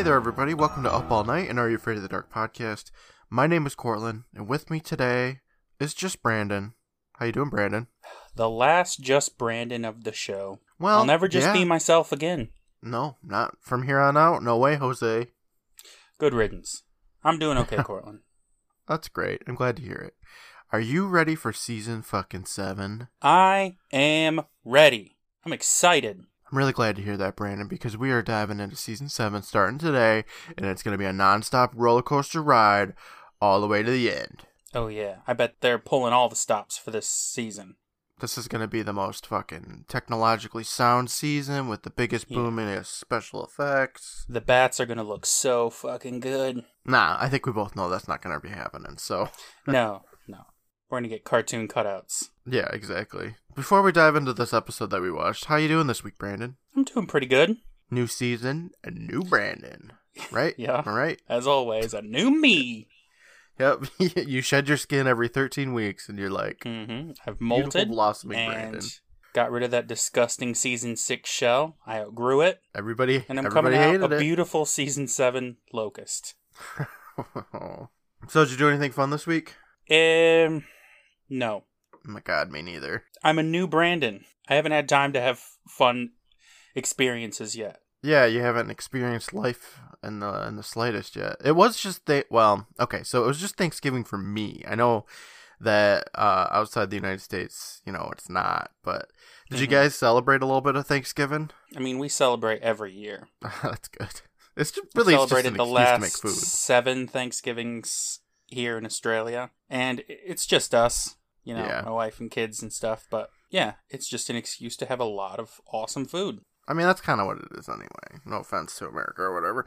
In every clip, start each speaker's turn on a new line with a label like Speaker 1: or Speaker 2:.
Speaker 1: Hey there, everybody. Welcome to Up All Night and Are You Afraid of the Dark podcast. My name is Courtland, and with me today is just Brandon. How you doing, Brandon?
Speaker 2: The last just Brandon of the show.
Speaker 1: Well,
Speaker 2: I'll never just
Speaker 1: yeah.
Speaker 2: be myself again.
Speaker 1: No, not from here on out. No way, Jose.
Speaker 2: Good riddance. I'm doing okay, Courtland.
Speaker 1: That's great. I'm glad to hear it. Are you ready for season fucking seven?
Speaker 2: I am ready. I'm excited.
Speaker 1: I'm really glad to hear that, Brandon, because we are diving into season seven starting today, and it's going to be a nonstop roller coaster ride all the way to the end.
Speaker 2: Oh yeah, I bet they're pulling all the stops for this season.
Speaker 1: This is going to be the most fucking technologically sound season with the biggest
Speaker 2: Yeah.
Speaker 1: boom in special effects.
Speaker 2: The bats are gonna look so fucking good.
Speaker 1: Nah, I think we both know that's not going to be happening. So,
Speaker 2: no. We're gonna get cartoon cutouts.
Speaker 1: yeah, exactly. Before we dive into this episode that we watched, how you doing this week, Brandon?
Speaker 2: I'm doing pretty good.
Speaker 1: New season, a new Brandon, right?
Speaker 2: Yeah.
Speaker 1: All right.
Speaker 2: As always, a new me.
Speaker 1: Yep. you shed your skin every 13 weeks, and you're like
Speaker 2: hmm I've molted
Speaker 1: blossoming
Speaker 2: and
Speaker 1: Brandon.
Speaker 2: got rid of that disgusting season six shell. I outgrew it,
Speaker 1: Everybody,
Speaker 2: and I'm
Speaker 1: everybody
Speaker 2: coming out a
Speaker 1: it.
Speaker 2: beautiful season seven locust.
Speaker 1: so, did you do anything fun this week?
Speaker 2: Um, no.
Speaker 1: Oh my God, me neither.
Speaker 2: I'm a new Brandon. I haven't had time to have fun experiences yet.
Speaker 1: Yeah, you haven't experienced life in the in the slightest yet. It was just they well, okay, so it was just Thanksgiving for me. I know that uh outside the United States, you know, it's not, but did you
Speaker 2: Mhm.
Speaker 1: guys celebrate a little bit of Thanksgiving?
Speaker 2: I mean, we celebrate every year.
Speaker 1: That's good. It's just
Speaker 2: We
Speaker 1: really just
Speaker 2: celebrated
Speaker 1: an
Speaker 2: the last
Speaker 1: to make food.
Speaker 2: seven Thanksgivings here in Australia, and it's just us, you know,
Speaker 1: Yeah.
Speaker 2: my wife and kids and stuff. But yeah, it's just an excuse to have a lot of awesome food.
Speaker 1: I mean, that's kind of what it is anyway. No offense to America or whatever.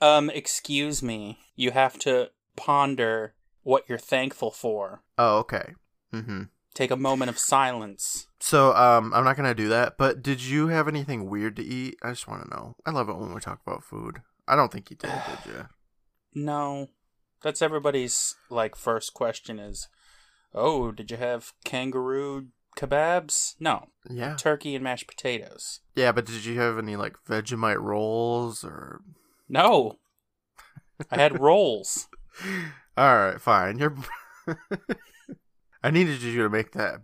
Speaker 2: Um, excuse me, you have to ponder what you're thankful for.
Speaker 1: Oh, okay. Mhm.
Speaker 2: Take a moment of silence.
Speaker 1: So, um, I'm not gonna do that. But did you have anything weird to eat? I just want to know. I love it when we talk about food. I don't think you did, did you?
Speaker 2: No, that's everybody's like first question is, oh, did you have kangaroo kebabs? No,
Speaker 1: Yeah.
Speaker 2: turkey and mashed potatoes.
Speaker 1: Yeah, but did you have any like Vegemite rolls or?
Speaker 2: No, I had rolls.
Speaker 1: All right, fine. You're. I needed you to make that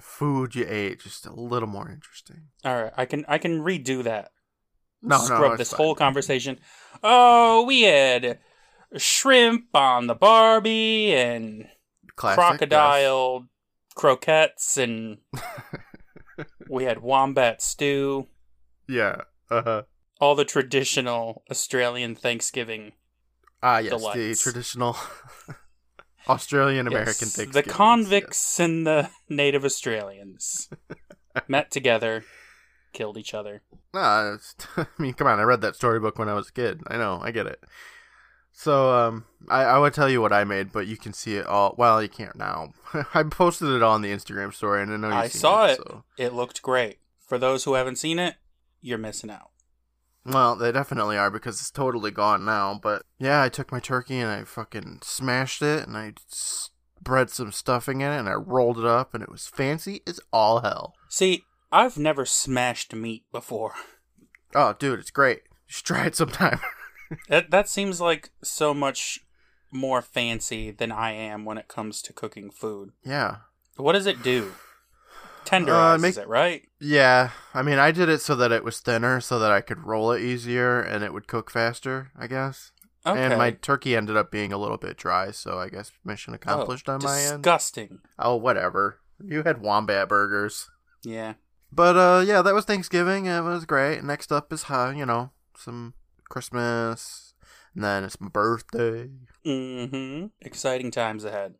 Speaker 1: food you ate just a little more interesting.
Speaker 2: All right, I can I can redo that.
Speaker 1: No,
Speaker 2: Scrub
Speaker 1: no,
Speaker 2: this
Speaker 1: fine.
Speaker 2: whole conversation. Oh, we had shrimp on the Barbie and
Speaker 1: Classic,
Speaker 2: crocodile croquettes and we had wombat stew.
Speaker 1: Yeah. Uh huh.
Speaker 2: All the traditional Australian Thanksgiving.
Speaker 1: Ah, yes, the traditional Australian American
Speaker 2: Yes,
Speaker 1: Thanksgiving.
Speaker 2: The convicts and the native Australians met together, killed each other.
Speaker 1: Nah, I mean, come on. I read that storybook when I was a kid. I know. I get it. So, um, I, I would tell you what I made, but you can see it all. Well, you can't now. I posted it on the Instagram story, and I know you
Speaker 2: I saw it.
Speaker 1: So.
Speaker 2: It looked great. For those who haven't seen it, you're missing out.
Speaker 1: Well, they definitely are because it's totally gone now. But yeah, I took my turkey and I fucking smashed it, and I spread some stuffing in it, and I rolled it up, and it was fancy as all hell.
Speaker 2: See, I've never smashed meat before.
Speaker 1: Oh, dude, it's great. You should try it sometime.
Speaker 2: That that seems like so much more fancy than I am when it comes to cooking food.
Speaker 1: yeah.
Speaker 2: What does it do? Tenderizes
Speaker 1: Uh, make-
Speaker 2: it, right?
Speaker 1: Yeah, I mean, I did it so that it was thinner, so that I could roll it easier and it would cook faster. I guess.
Speaker 2: Okay.
Speaker 1: And my turkey ended up being a little bit dry, so I guess mission accomplished
Speaker 2: oh,
Speaker 1: on my end.
Speaker 2: Disgusting.
Speaker 1: Oh, whatever. You had wombat burgers,
Speaker 2: Yeah.
Speaker 1: but uh, yeah, that was Thanksgiving. It was great. Next up is uh, you know, some Christmas, and then it's my birthday.
Speaker 2: Mm-hmm. Exciting times ahead.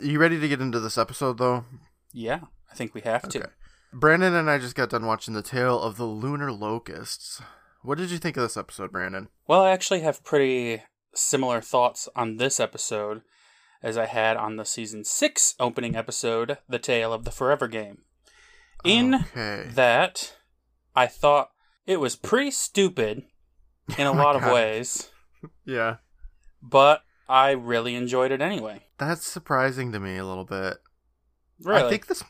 Speaker 1: you ready to get into this episode, though?
Speaker 2: Yeah, I think we have to.
Speaker 1: Brandon and I just got done watching the tale of the lunar locusts. What did you think of this episode, Brandon?
Speaker 2: Well, I actually have pretty similar thoughts on this episode as I had on the season six opening episode, The Tale of the Forever Game. In
Speaker 1: okay.
Speaker 2: that, I thought it was pretty stupid in a
Speaker 1: Oh
Speaker 2: lot of ways,
Speaker 1: Yeah.
Speaker 2: but I really enjoyed it anyway.
Speaker 1: That's surprising to me a little bit.
Speaker 2: Really?
Speaker 1: I think this.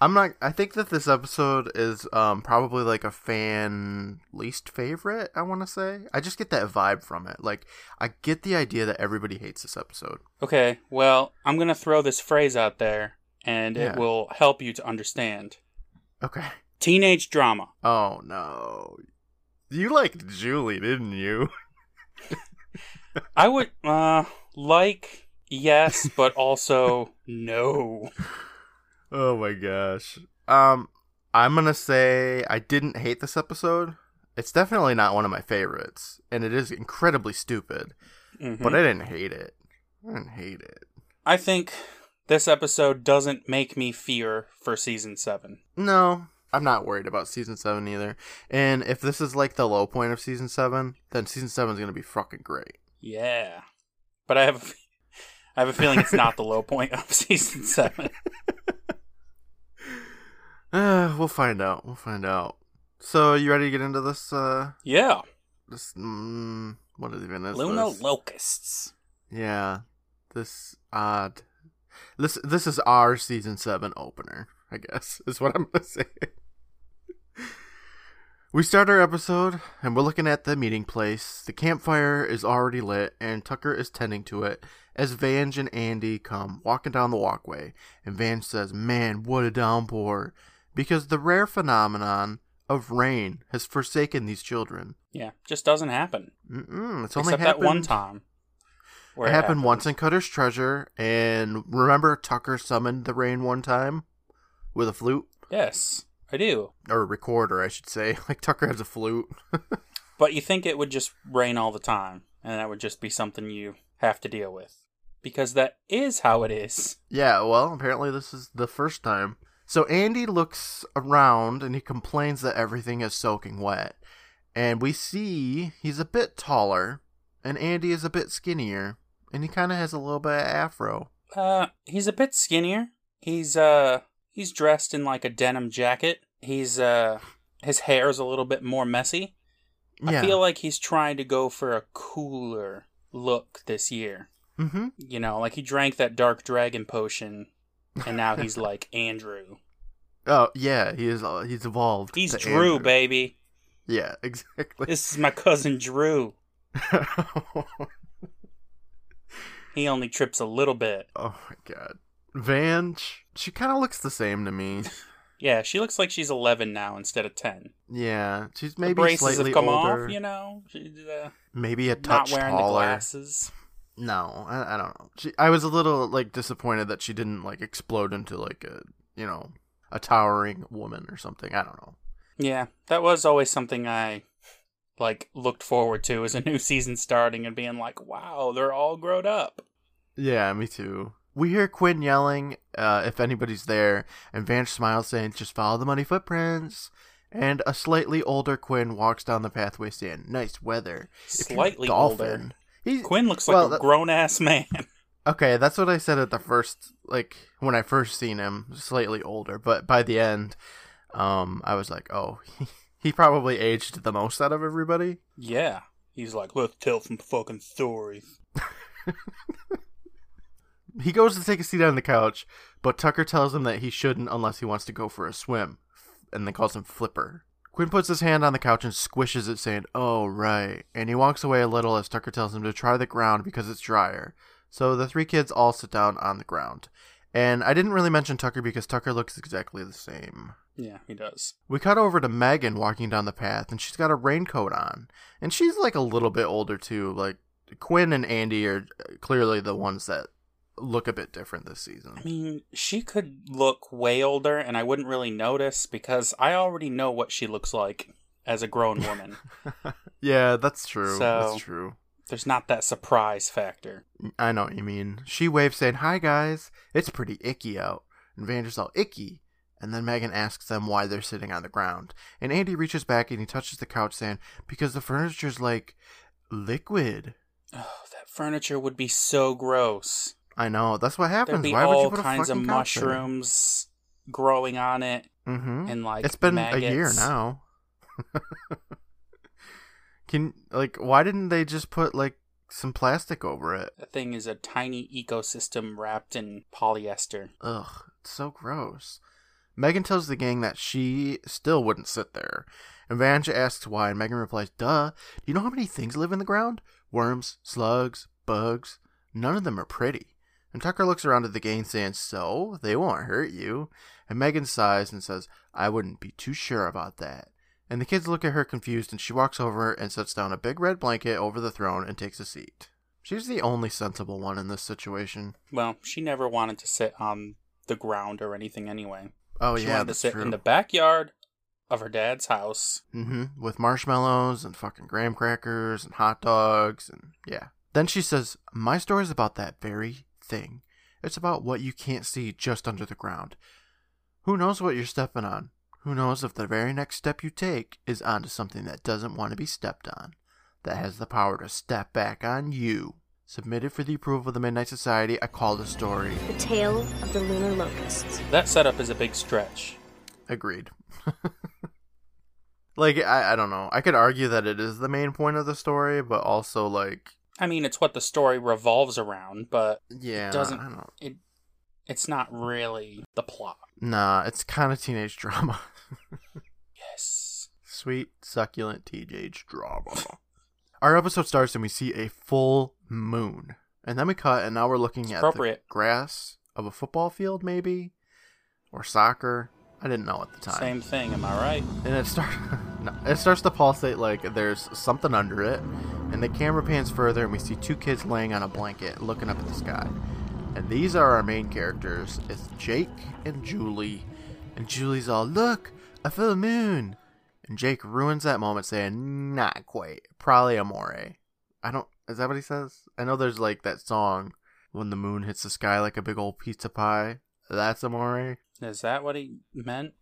Speaker 1: I'm not. I think that this episode is um probably like a fan least favorite. I want to say. I just get that vibe from it. Like I get the idea that everybody hates this episode.
Speaker 2: Okay, well, I'm going to throw this phrase out there and
Speaker 1: Yeah.
Speaker 2: it will help you to understand.
Speaker 1: Okay.
Speaker 2: Teenage drama.
Speaker 1: Oh no. You liked Julie, didn't you?
Speaker 2: I would uh like yes, but also no.
Speaker 1: Oh my gosh. Um, I'm gonna say I didn't hate this episode. It's definitely not one of my favorites, and it is incredibly stupid.
Speaker 2: Mhm.
Speaker 1: But I didn't hate it. I didn't hate it.
Speaker 2: I think this episode doesn't make me fear for season 7.
Speaker 1: No, I'm not worried about season seven either. And if this is like the low point of season seven, then season seven is gonna be fucking great.
Speaker 2: Yeah. But I have I have a feeling it's not the low point of season 7.
Speaker 1: Uh, we'll find out. We'll find out. So, you ready to get into this? Uh,
Speaker 2: Yeah.
Speaker 1: this mm, what even is
Speaker 2: Luna
Speaker 1: this?
Speaker 2: Locusts.
Speaker 1: Yeah, this odd. This this is our season seven opener. I guess is what I'm gonna say. We start our episode, and we're looking at the meeting place. The campfire is already lit, and Tucker is tending to it as Vange and Andy come walking down the walkway. And Vange says, Man, what a downpour! Because the rare phenomenon of rain has forsaken these children.
Speaker 2: Yeah, just doesn't happen.
Speaker 1: Mm-mm, it's only
Speaker 2: Except
Speaker 1: happened
Speaker 2: that one time. where
Speaker 1: it happened
Speaker 2: happened.
Speaker 1: once in Cutter's Treasure, and remember Tucker summoned the rain one time with a flute
Speaker 2: Yes, I do.
Speaker 1: or a recorder, I should say. Like Tucker has a flute.
Speaker 2: But you think it would just rain all the time, and that would just be something you have to deal with. Because that is how it is.
Speaker 1: yeah, well, apparently this is the first time. So Andy looks around and he complains that everything is soaking wet. And we see he's a bit taller, and Andy is a bit skinnier, and he kind of has a little bit of afro.
Speaker 2: Uh, he's a bit skinnier. He's, uh, he's dressed in like a denim jacket. He's, uh, his hair's a little bit more messy.
Speaker 1: Yeah.
Speaker 2: I feel like he's trying to go for a cooler look this year.
Speaker 1: mm-hmm.
Speaker 2: You know, like he drank that dark dragon potion, and now he's like Andrew.
Speaker 1: Oh yeah, he is. Uh, he's evolved.
Speaker 2: He's Drew,
Speaker 1: Andrew.
Speaker 2: baby.
Speaker 1: Yeah, exactly.
Speaker 2: This is my cousin Drew. He only trips a little bit.
Speaker 1: oh my god. Vange, she kind of looks the same to me.
Speaker 2: Yeah, she looks like she's 11 now instead of 10.
Speaker 1: Yeah, she's
Speaker 2: the
Speaker 1: maybe
Speaker 2: braces
Speaker 1: slightly
Speaker 2: have come
Speaker 1: older.
Speaker 2: off, you know? She's uh,
Speaker 1: maybe a
Speaker 2: not
Speaker 1: touch
Speaker 2: wearing the
Speaker 1: taller.
Speaker 2: glasses.
Speaker 1: No, I, I don't know. She, I was a little like disappointed that she didn't like explode into like a you know a towering woman or something. I don't know.
Speaker 2: Yeah, that was always something I like looked forward to as a new season starting and being like, wow, they're all grown up.
Speaker 1: Yeah, me too. We hear Quinn yelling uh, if anybody's there, and Vange smiles, saying, "Just follow the money footprints." And a slightly older Quinn walks down the pathway, saying, "Nice weather." If you're a
Speaker 2: Slightly older.
Speaker 1: dolphin- He's
Speaker 2: Quinn looks like
Speaker 1: Well,
Speaker 2: a
Speaker 1: that-
Speaker 2: grown ass man.
Speaker 1: okay. That's what I said at the first, like when I first seen him, slightly older. But by the end, um, I was like, "Oh, he, he probably aged the most out of everybody."
Speaker 2: yeah. He's like, let's tell some fucking stories.
Speaker 1: He goes to take a seat on the couch, but Tucker tells him that he shouldn't unless he wants to go for a swim, and then calls him Flipper. Quinn puts his hand on the couch and squishes it, saying, Oh, right. And he walks away a little as Tucker tells him to try the ground because it's drier. So the three kids all sit down on the ground. And I didn't really mention Tucker because Tucker looks exactly the same.
Speaker 2: Yeah, he does.
Speaker 1: We cut over to Megan walking down the path, and she's got a raincoat on. And she's like a little bit older, too. Like, Quinn and Andy are uh, clearly the ones that look a bit different this season.
Speaker 2: I mean, she could look way older and I wouldn't really notice because I already know what she looks like as a grown woman.
Speaker 1: yeah, that's true.
Speaker 2: So-
Speaker 1: That's true.
Speaker 2: There's not that surprise factor.
Speaker 1: I know what you mean. She waves saying, Hi guys, it's pretty icky out. And Vange's all icky. And then Megan asks them why they're sitting on the ground. And Andy reaches back and he touches the couch saying, Because the furniture's like liquid.
Speaker 2: Oh, that furniture would be so gross.
Speaker 1: I know. That's what happens. Why would you put a
Speaker 2: kinds of
Speaker 1: fucking
Speaker 2: mushrooms growing on it
Speaker 1: Mm-hmm.
Speaker 2: and like
Speaker 1: It's been
Speaker 2: maggots.
Speaker 1: a year now. Can like why didn't they just put like some plastic over it?
Speaker 2: The thing is a tiny ecosystem wrapped in polyester.
Speaker 1: Ugh. so gross. Megan tells the gang that she still wouldn't sit there. And Vange asks why, and Megan replies, Duh, do you know how many things live in the ground? Worms, slugs, bugs. None of them are pretty. And Tucker looks around at the gang saying, So? They won't hurt you. And Megan sighs and says, I wouldn't be too sure about that. And the kids look at her confused, and she walks over and sets down a big red blanket over the throne and takes a seat. She's the only sensible one in this situation.
Speaker 2: Well, she never wanted to sit on the ground or anything anyway.
Speaker 1: Oh,
Speaker 2: she
Speaker 1: yeah,
Speaker 2: wanted to sit
Speaker 1: true.
Speaker 2: in the backyard of her dad's house.
Speaker 1: hmm With marshmallows and fucking graham crackers and hot dogs and yeah. Then she says, My story's about that very thing. It's about what you can't see just under the ground. Who knows what you're stepping on? Who knows if the very next step you take is onto something that doesn't want to be stepped on, that has the power to step back on you. Submitted for the approval of the Midnight Society, I call the story.
Speaker 3: The Tale of the Lunar Locusts.
Speaker 2: That setup is a big stretch.
Speaker 1: Agreed. like I, I don't know. I could argue that it is the main point of the story, but also like
Speaker 2: I mean, it's what the story revolves around, but
Speaker 1: yeah,
Speaker 2: doesn't-
Speaker 1: I don't.
Speaker 2: it it's not really the plot.
Speaker 1: Nah, it's kind of teenage drama.
Speaker 2: Yes.
Speaker 1: Sweet, succulent teenage drama. Our episode starts and we see a full moon, and then we cut, and now we're looking
Speaker 2: It's
Speaker 1: at
Speaker 2: appropriate.
Speaker 1: the grass of a football field, maybe, or soccer. I didn't know at the time.
Speaker 2: Same thing, am I right?
Speaker 1: and it starts no, it starts to pulsate like there's something under it and the camera pans further and we see two kids laying on a blanket looking up at the sky and these are our main characters it's jake and julie and julie's all look I a full moon and jake ruins that moment saying not quite probably amore i don't is that what he says i know there's like that song when the moon hits the sky like a big old pizza pie that's amore
Speaker 2: Is that what he meant?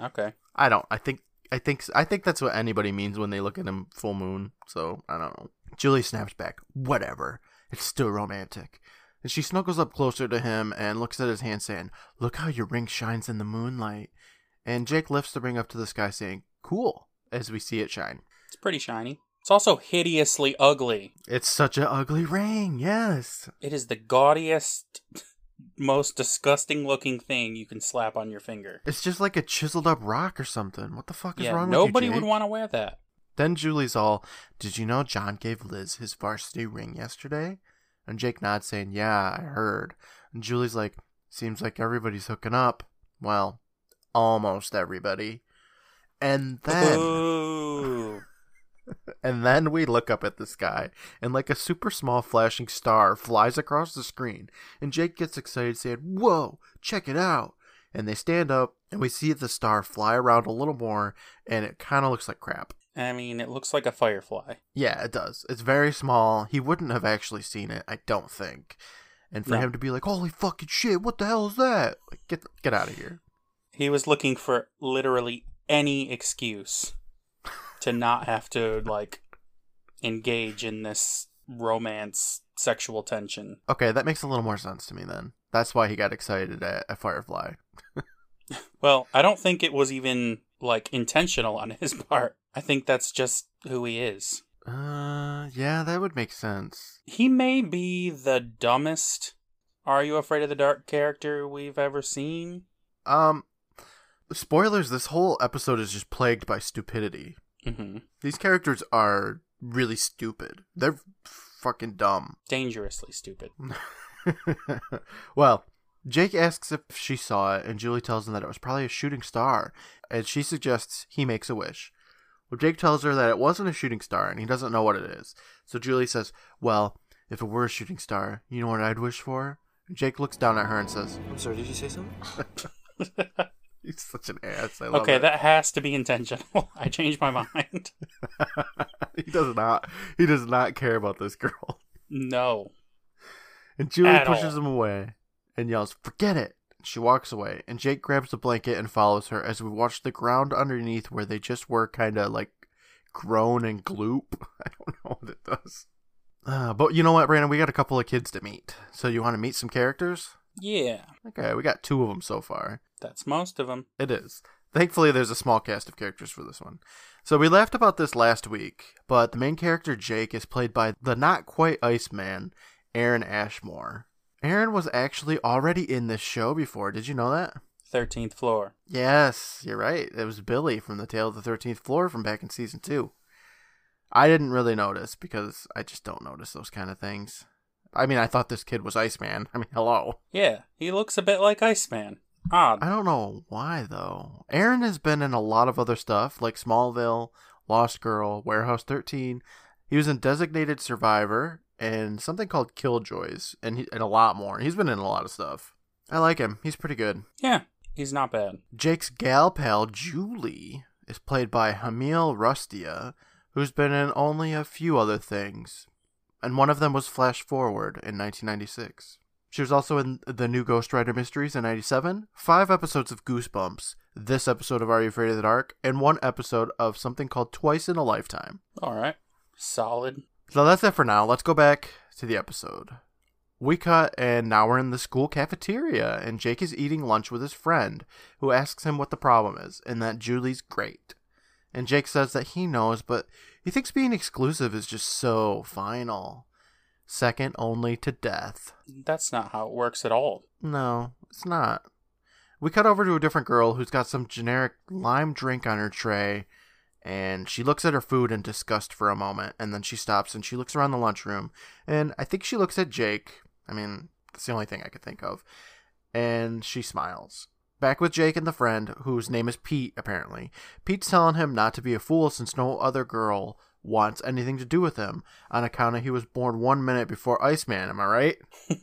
Speaker 2: Okay.
Speaker 1: I don't. I think. I think. I think that's what anybody means when they look at him full moon. So I don't know. Julie snaps back. Whatever. It's still romantic. And she snuggles up closer to him and looks at his hand, saying, "Look how your ring shines in the moonlight." And Jake lifts the ring up to the sky, saying, "Cool." As we see it shine.
Speaker 2: It's pretty shiny. It's also hideously ugly.
Speaker 1: It's such an ugly ring. Yes.
Speaker 2: It is the gaudiest, most disgusting looking thing you can slap on your finger.
Speaker 1: It's just like a chiseled up rock or something. What the fuck is
Speaker 2: yeah,
Speaker 1: wrong with you,
Speaker 2: Nobody
Speaker 1: would
Speaker 2: want to wear that.
Speaker 1: Then Julie's all, Did you know John gave Liz his varsity ring yesterday? And Jake nods, saying, Yeah, I heard. And Julie's like, Seems like everybody's hooking up. Well, almost everybody. And then,
Speaker 2: Ooh.
Speaker 1: and then we look up at the sky, and like a super small flashing star flies across the screen. And Jake gets excited, saying, Whoa, check it out. And they stand up, and we see the star fly around a little more, and it kind of looks like crap.
Speaker 2: I mean, it looks like a firefly.
Speaker 1: Yeah, it does. It's very small. He wouldn't have actually seen it, I don't think. And for
Speaker 2: No.
Speaker 1: him to be like, "Holy fucking shit! What the hell is that?" Like, get get out of here.
Speaker 2: He was looking for literally any excuse to not have to, like, engage in this romance sexual tension.
Speaker 1: Okay, that makes a little more sense to me then. That's why he got excited at a Firefly.
Speaker 2: Well, I don't think it was even, like, intentional on his part. I think that's just who he is.
Speaker 1: Uh, yeah, that would make sense.
Speaker 2: He may be the dumbest Are You Afraid of the Dark character we've ever seen.
Speaker 1: Um, spoilers. This whole episode is just plagued by stupidity.
Speaker 2: Hmm
Speaker 1: These characters are really stupid. They're fucking dumb.
Speaker 2: Dangerously stupid.
Speaker 1: well, Jake asks if she saw it, and Julie tells him that it was probably a shooting star, and she suggests he makes a wish. Well, Jake tells her that it wasn't a shooting star, and he doesn't know what it is. So Julie says, Well, if it were a shooting star, you know what I'd wish for? And Jake looks down at her and says,
Speaker 4: I'm sorry, did you say something?
Speaker 1: He's such an ass. I love
Speaker 2: okay,
Speaker 1: it.
Speaker 2: that has to be intentional. I changed my mind.
Speaker 1: he does not. He does not care about this girl.
Speaker 2: no.
Speaker 1: And Julie
Speaker 2: At
Speaker 1: pushes
Speaker 2: all.
Speaker 1: him away and yells, Forget it! She walks away, and Jake grabs the blanket and follows her as we watch the ground underneath where they just were kind of like groan and gloop. I don't know what it does. Uh, but you know what, Brandon? We got a couple of kids to meet. So you want to meet some characters?
Speaker 2: Yeah,
Speaker 1: Okay, we got two of them so far.
Speaker 2: that's most of them.
Speaker 1: It is. Thankfully, there's a small cast of characters for this one. So we laughed about this last week, but the main character, Jake, is played by the not quite Iceman, Aaron Ashmore. Aaron was actually already in this show before. Did you know that?
Speaker 2: 13th floor.
Speaker 1: Yes, you're right. It was Billy from the Tale of the Thirteenth Floor from back in season two. I didn't really notice because I just don't notice those kind of things. I mean, I thought this kid was Iceman. I mean, hello.
Speaker 2: Yeah, he looks a bit like Iceman. Odd.
Speaker 1: I don't know why though. Aaron has been in a lot of other stuff like Smallville, Lost Girl, Warehouse 13. He was in Designated Survivor and something called Killjoys and he, and a lot more. He's been in a lot of stuff. I like him. He's pretty good.
Speaker 2: Yeah, he's not bad.
Speaker 1: Jake's gal pal Julie is played by Hamil Rustia, who's been in only a few other things, and one of them was Flash Forward in 1996. She was also in the new Ghostwriter Mysteries in 97, five episodes of Goosebumps, this episode of Are You Afraid of the Dark, and one episode of something called Twice in a Lifetime.
Speaker 2: All right. Solid.
Speaker 1: So that's it for now. Let's go back to the episode. We cut, and now we're in the school cafeteria, and Jake is eating lunch with his friend, who asks him what the problem is, and that Julie's great. And Jake says that he knows, but he thinks being exclusive is just so final. Second only to death.
Speaker 2: That's not how it works at all.
Speaker 1: No, it's not. We cut over to a different girl who's got some generic lime drink on her tray, and she looks at her food in disgust for a moment, and then she stops and she looks around the lunchroom, and I think she looks at Jake. I mean, that's the only thing I could think of. And she smiles. Back with Jake and the friend, whose name is Pete, apparently. Pete's telling him not to be a fool since no other girl wants anything to do with him on account of he was born one minute before Iceman, am I right?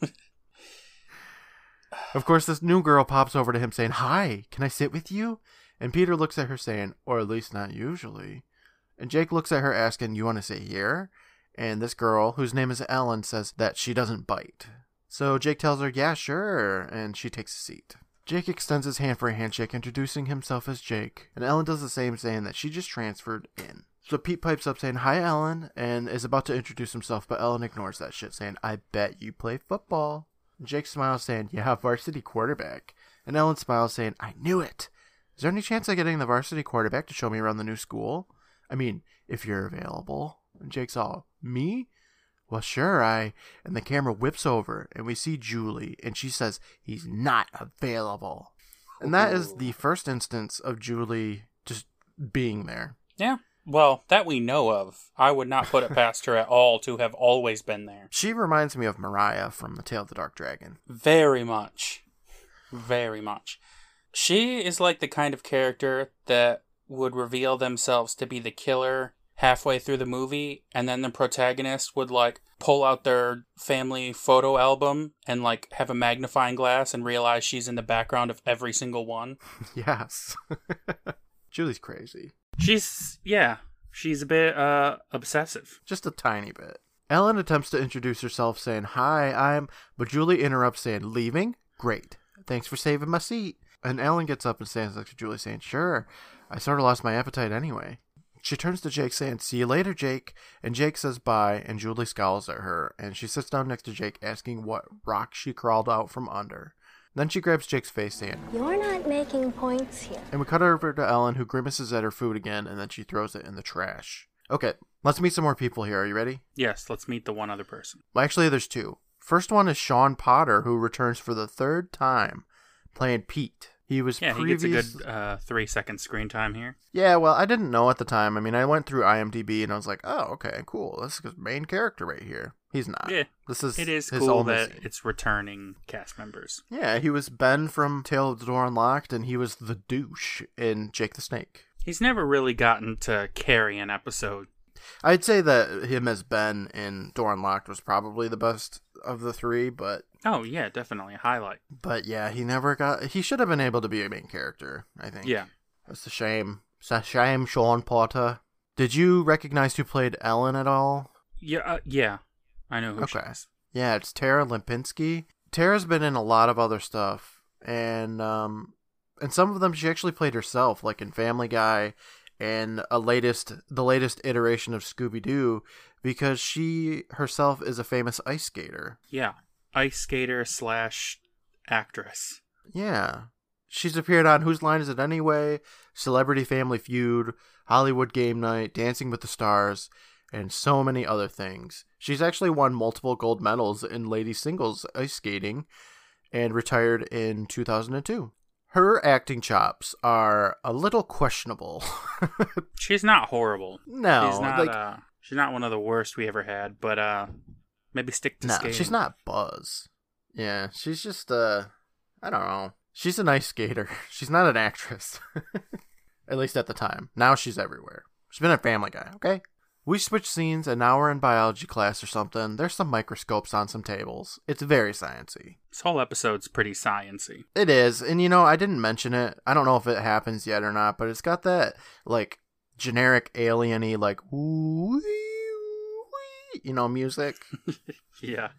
Speaker 1: of course, this new girl pops over to him saying, Hi, can I sit with you? And Peter looks at her saying, Or at least not usually. And Jake looks at her asking, You want to sit here? And this girl, whose name is Ellen, says that she doesn't bite. So Jake tells her, Yeah, sure. And she takes a seat. Jake extends his hand for a handshake, introducing himself as Jake. And Ellen does the same, saying that she just transferred in. So Pete pipes up saying, Hi, Ellen, and is about to introduce himself, but Ellen ignores that shit, saying, I bet you play football. Jake smiles, saying, Yeah, varsity quarterback. And Ellen smiles, saying, I knew it. Is there any chance of getting the varsity quarterback to show me around the new school? I mean, if you're available. And Jake's all, Me? Well, sure, I. And the camera whips over, and we see Julie, and she says, He's not available. And that is the first instance of Julie just being there.
Speaker 2: Yeah. Well, that we know of. I would not put it past her at all to have always been there.
Speaker 1: She reminds me of Mariah from The Tale of the Dark Dragon.
Speaker 2: Very much. Very much. She is like the kind of character that would reveal themselves to be the killer halfway through the movie, and then the protagonist would like pull out their family photo album and like have a magnifying glass and realize she's in the background of every single one.
Speaker 1: yes. Julie's crazy.
Speaker 2: She's, yeah, she's a bit uh obsessive.
Speaker 1: Just a tiny bit. Ellen attempts to introduce herself, saying, Hi, I'm. But Julie interrupts, saying, Leaving? Great. Thanks for saving my seat. And Ellen gets up and stands next to Julie, saying, Sure. I sort of lost my appetite anyway. She turns to Jake, saying, See you later, Jake. And Jake says bye, and Julie scowls at her, and she sits down next to Jake, asking what rock she crawled out from under. Then she grabs Jake's face, saying,
Speaker 3: You're not making points here.
Speaker 1: and we cut over to Ellen, who grimaces at her food again, and then she throws it in the trash. Okay, let's meet some more people here. Are you ready?
Speaker 2: Yes, let's meet the one other person.
Speaker 1: Well, actually, there's two. First one is Sean Potter, who returns for the third time, playing Pete. He was
Speaker 2: Yeah,
Speaker 1: previous...
Speaker 2: he gets a good uh, three second screen time here.
Speaker 1: Yeah, well, I didn't know at the time. I mean, I went through IMDb and I was like, "Oh, okay, cool. This is his main character right here." He's not.
Speaker 2: Yeah,
Speaker 1: This is
Speaker 2: It is cool that
Speaker 1: scene.
Speaker 2: it's returning cast members.
Speaker 1: Yeah, he was Ben from Tale of the Door Unlocked, and he was the douche in Jake the Snake.
Speaker 2: He's never really gotten to carry an episode.
Speaker 1: I'd say that him as Ben in Door Unlocked was probably the best of the three, but
Speaker 2: Oh yeah, definitely a highlight.
Speaker 1: but yeah, he never got. He should have been able to be a main character. I think.
Speaker 2: Yeah.
Speaker 1: That's a shame. It's a shame, Sean Potter. Did you recognize who played Ellen at all?
Speaker 2: Yeah, uh, yeah. I know who she
Speaker 1: Okay. Yeah, it's Tara Lipinski. Tara's been in a lot of other stuff, and um, and some of them she actually played herself, like in Family Guy, and a latest, the latest iteration of Scooby Doo, because she herself is a famous ice skater.
Speaker 2: Yeah, ice skater slash actress.
Speaker 1: Yeah, she's appeared on Whose Line Is It Anyway, Celebrity Family Feud, Hollywood Game Night, Dancing with the Stars, and so many other things. She's actually won multiple gold medals in ladies singles ice skating and retired in 2002. Her acting chops are a little questionable.
Speaker 2: She's not horrible.
Speaker 1: no,
Speaker 2: she's not.
Speaker 1: like
Speaker 2: uh, she's not one of the worst we ever had. But uh, maybe stick to skating.
Speaker 1: no,
Speaker 2: skating.
Speaker 1: she's not Buzz. Yeah, she's just uh I don't know. She's a nice skater. She's not an actress. at least at the time. Now she's everywhere. She's been a family guy, okay? We switch scenes and now we're in biology class or something. There's some microscopes on some tables. It's very sciency.
Speaker 2: This whole episode's pretty sciency.
Speaker 1: It is, and you know, I didn't mention it. I don't know if it happens yet or not, but it's got that like generic alieny like ooh you know music.
Speaker 2: Yeah.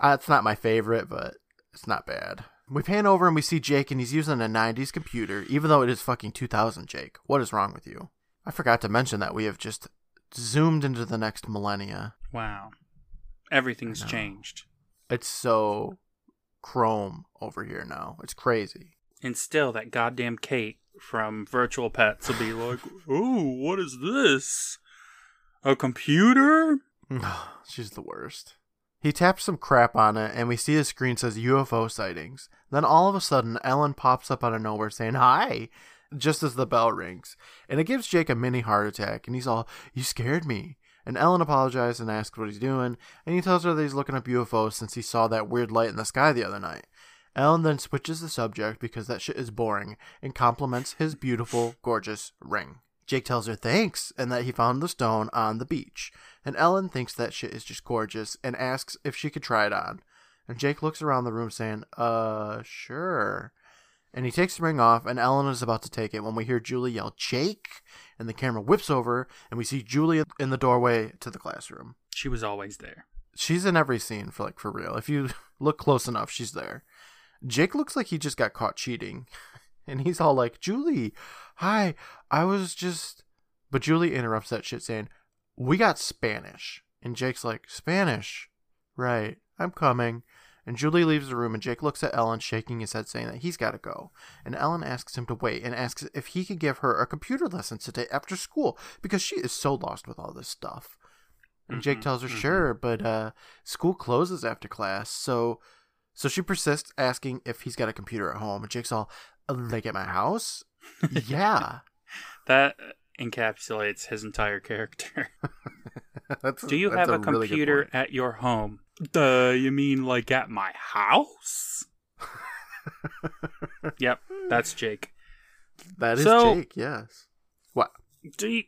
Speaker 1: Uh, it's not my favorite, but it's not bad. We pan over and we see Jake, and he's using a 90s computer, even though it is fucking 2000, Jake. What is wrong with you? I forgot to mention that we have just zoomed into the next millennia.
Speaker 2: Wow. Everything's changed.
Speaker 1: It's so chrome over here now. It's crazy.
Speaker 2: And still, that goddamn Kate from Virtual Pets will be like, "Ooh, what is this? A computer?"
Speaker 1: She's the worst. He taps some crap on it, and we see the screen says UFO sightings. Then all of a sudden, Ellen pops up out of nowhere saying, Hi, just as the bell rings. And it gives Jake a mini heart attack, and he's all, You scared me. And Ellen apologizes and asks what he's doing, and he tells her that he's looking up UFOs since he saw that weird light in the sky the other night. Ellen then switches the subject because that shit is boring and compliments his beautiful, gorgeous ring. Jake tells her thanks and that he found the stone on the beach. And Ellen thinks that shit is just gorgeous and asks if she could try it on. And Jake looks around the room saying, uh, sure. And he takes the ring off, and Ellen is about to take it when we hear Julie yell, Jake! And the camera whips over, and we see Julie in the doorway to the classroom.
Speaker 2: She was always there.
Speaker 1: She's in every scene for like for real. If you look close enough, she's there. Jake looks like he just got caught cheating. And he's all like, Julie, hi, I was just. But Julie interrupts that shit saying, We got Spanish. And Jake's like, Spanish? Right, I'm coming. And Julie leaves the room, and Jake looks at Ellen, shaking his head, saying that he's got to go. And Ellen asks him to wait and asks if he could give her a computer lesson today after school because she is so lost with all this stuff. And Jake
Speaker 2: Mhm,
Speaker 1: tells her,
Speaker 2: mhm.
Speaker 1: sure, but uh, school closes after class, so so she persists, asking if he's got a computer at home. And Jake's all, "Uh, like at my house? yeah.
Speaker 2: That encapsulates his entire character.
Speaker 1: that's,
Speaker 2: Do you have a,
Speaker 1: really
Speaker 2: computer at your home? Duh, you mean like at my house? yep, that's Jake.
Speaker 1: That is
Speaker 2: So-
Speaker 1: Jake, yes. What?
Speaker 2: Do you,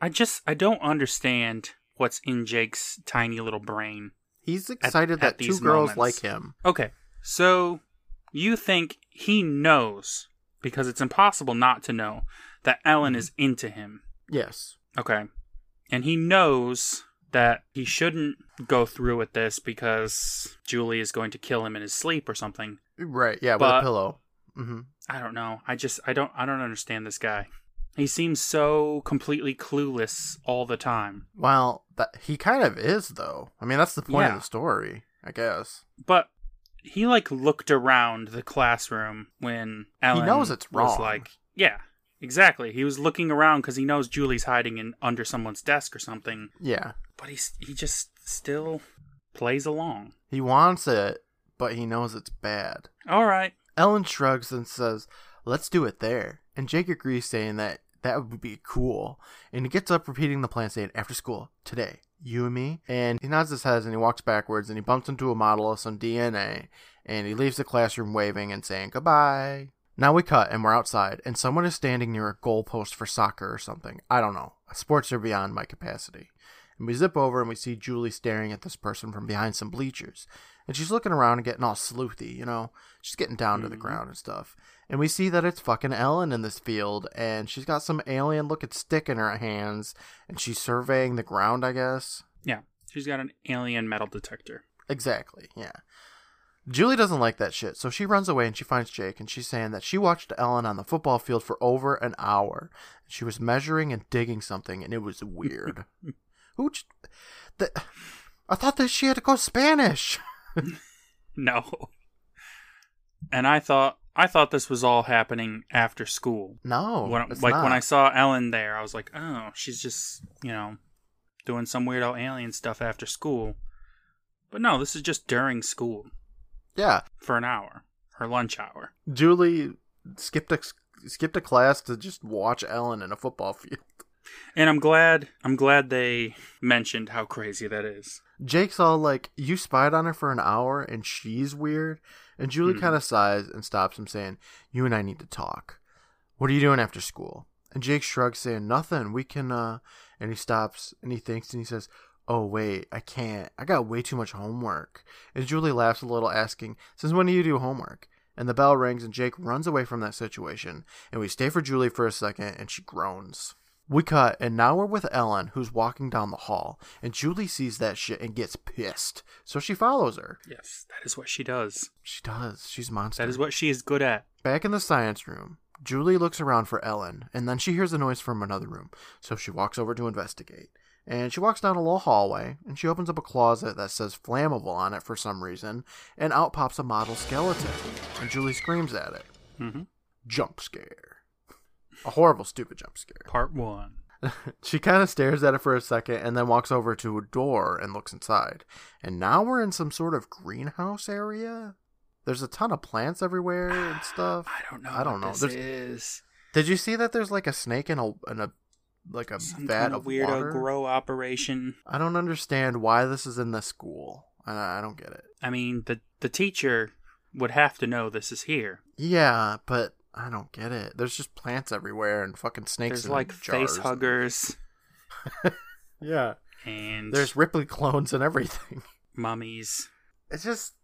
Speaker 2: I just I don't understand what's in Jake's tiny little brain.
Speaker 1: He's excited
Speaker 2: at
Speaker 1: that two
Speaker 2: these
Speaker 1: girls
Speaker 2: moments.
Speaker 1: like him.
Speaker 2: Okay, so you think he knows because it's impossible not to know that Ellen mm-hmm. is into him.
Speaker 1: Yes.
Speaker 2: Okay. And he knows that he shouldn't go through with this because Julie is going to kill him in his sleep or something.
Speaker 1: Right, yeah, with a pillow. hmm
Speaker 2: I don't know. I just I don't I don't understand this guy. He seems so completely clueless all the time.
Speaker 1: Well, that he kind of is, though. I mean, that's the point
Speaker 2: Yeah.
Speaker 1: of the story, I guess.
Speaker 2: But he like looked around the classroom when Ellen
Speaker 1: knows it's
Speaker 2: was
Speaker 1: wrong.
Speaker 2: like, yeah, exactly. He was looking around because he knows Julie's hiding in under someone's desk or something.
Speaker 1: Yeah.
Speaker 2: But he's he just still plays along.
Speaker 1: He wants it, but he knows it's bad.
Speaker 2: All right.
Speaker 1: Ellen shrugs and says, Let's do it there. And Jake agrees, saying that that would be cool. And he gets up, repeating the plan, saying, After school, today, you and me. And he nods his head and he walks backwards and he bumps into a model of some DNA. And he leaves the classroom waving and saying goodbye. Now we cut and we're outside, and someone is standing near a goalpost for soccer or something. I don't know. Sports are beyond my capacity. And we zip over and we see Julie staring at this person from behind some bleachers. And she's looking around and getting all sleuthy, you know? She's getting down to the
Speaker 2: Mhm.
Speaker 1: ground and stuff. And we see that it's fucking Ellen in this field, and she's got some alien looking stick in her hands, and she's surveying the ground, I guess.
Speaker 2: Yeah. She's got an alien metal detector.
Speaker 1: Exactly, yeah. Julie doesn't like that shit, so she runs away and she finds Jake, and she's saying that she watched Ellen on the football field for over an hour. She was measuring and digging something, and it was weird. Who? The, I thought that she had to go Spanish.
Speaker 2: No. And I thought I thought this was all happening after school.
Speaker 1: No,
Speaker 2: when, like
Speaker 1: not.
Speaker 2: when I saw Ellen there, I was like, oh, she's just you know doing some weirdo alien stuff after school. But no, this is just during school
Speaker 1: yeah,
Speaker 2: for an hour, her lunch hour.
Speaker 1: Julie skipped a skipped a class to just watch Ellen in a football field.
Speaker 2: And I'm glad I'm glad they mentioned how crazy that is.
Speaker 1: Jake's all like, "You spied on her for an hour, and she's weird." And Julie
Speaker 2: Mhm.
Speaker 1: kind of sighs and stops him, saying, "You and I need to talk. What are you doing after school?" And Jake shrugs, saying, "Nothing. We can." uh And he stops and he thinks and he says, "Oh wait, I can't. I got way too much homework." And Julie laughs a little, asking, "Since when do you do homework?" And the bell rings and Jake runs away from that situation. And we stay for Julie for a second, and she groans. We cut, and now we're with Ellen, who's walking down the hall, and Julie sees that shit and gets pissed. So she follows her.
Speaker 2: Yes, that is what she does.
Speaker 1: She does. She's a monster.
Speaker 2: That is what she is good at.
Speaker 1: Back in the science room, Julie looks around for Ellen, and then she hears a noise from another room. So she walks over to investigate. And she walks down a little hallway, and she opens up a closet that says flammable on it for some reason, and out pops a model skeleton. And Julie screams at it.
Speaker 2: hmm
Speaker 1: Jump scare. A horrible, stupid jump scare.
Speaker 2: Part one.
Speaker 1: She kind of stares at it for a second and then walks over to a door and looks inside. And now we're in some sort of greenhouse area. There's a ton of plants everywhere and stuff.
Speaker 2: I don't know.
Speaker 1: I don't know.
Speaker 2: This
Speaker 1: There's-
Speaker 2: is
Speaker 1: Did you see that there's like a snake in a in a like a
Speaker 2: some
Speaker 1: vat
Speaker 2: kind
Speaker 1: of
Speaker 2: of weirdo
Speaker 1: water?
Speaker 2: grow operation.
Speaker 1: I don't understand why this is in the school. I, I don't get it.
Speaker 2: I mean, the the teacher would have to know this is here.
Speaker 1: Yeah, but I don't get it. There's just plants everywhere and fucking snakes.
Speaker 2: There's like face huggers
Speaker 1: Yeah,
Speaker 2: and
Speaker 1: there's Ripley clones and everything.
Speaker 2: mummies.
Speaker 1: It's just,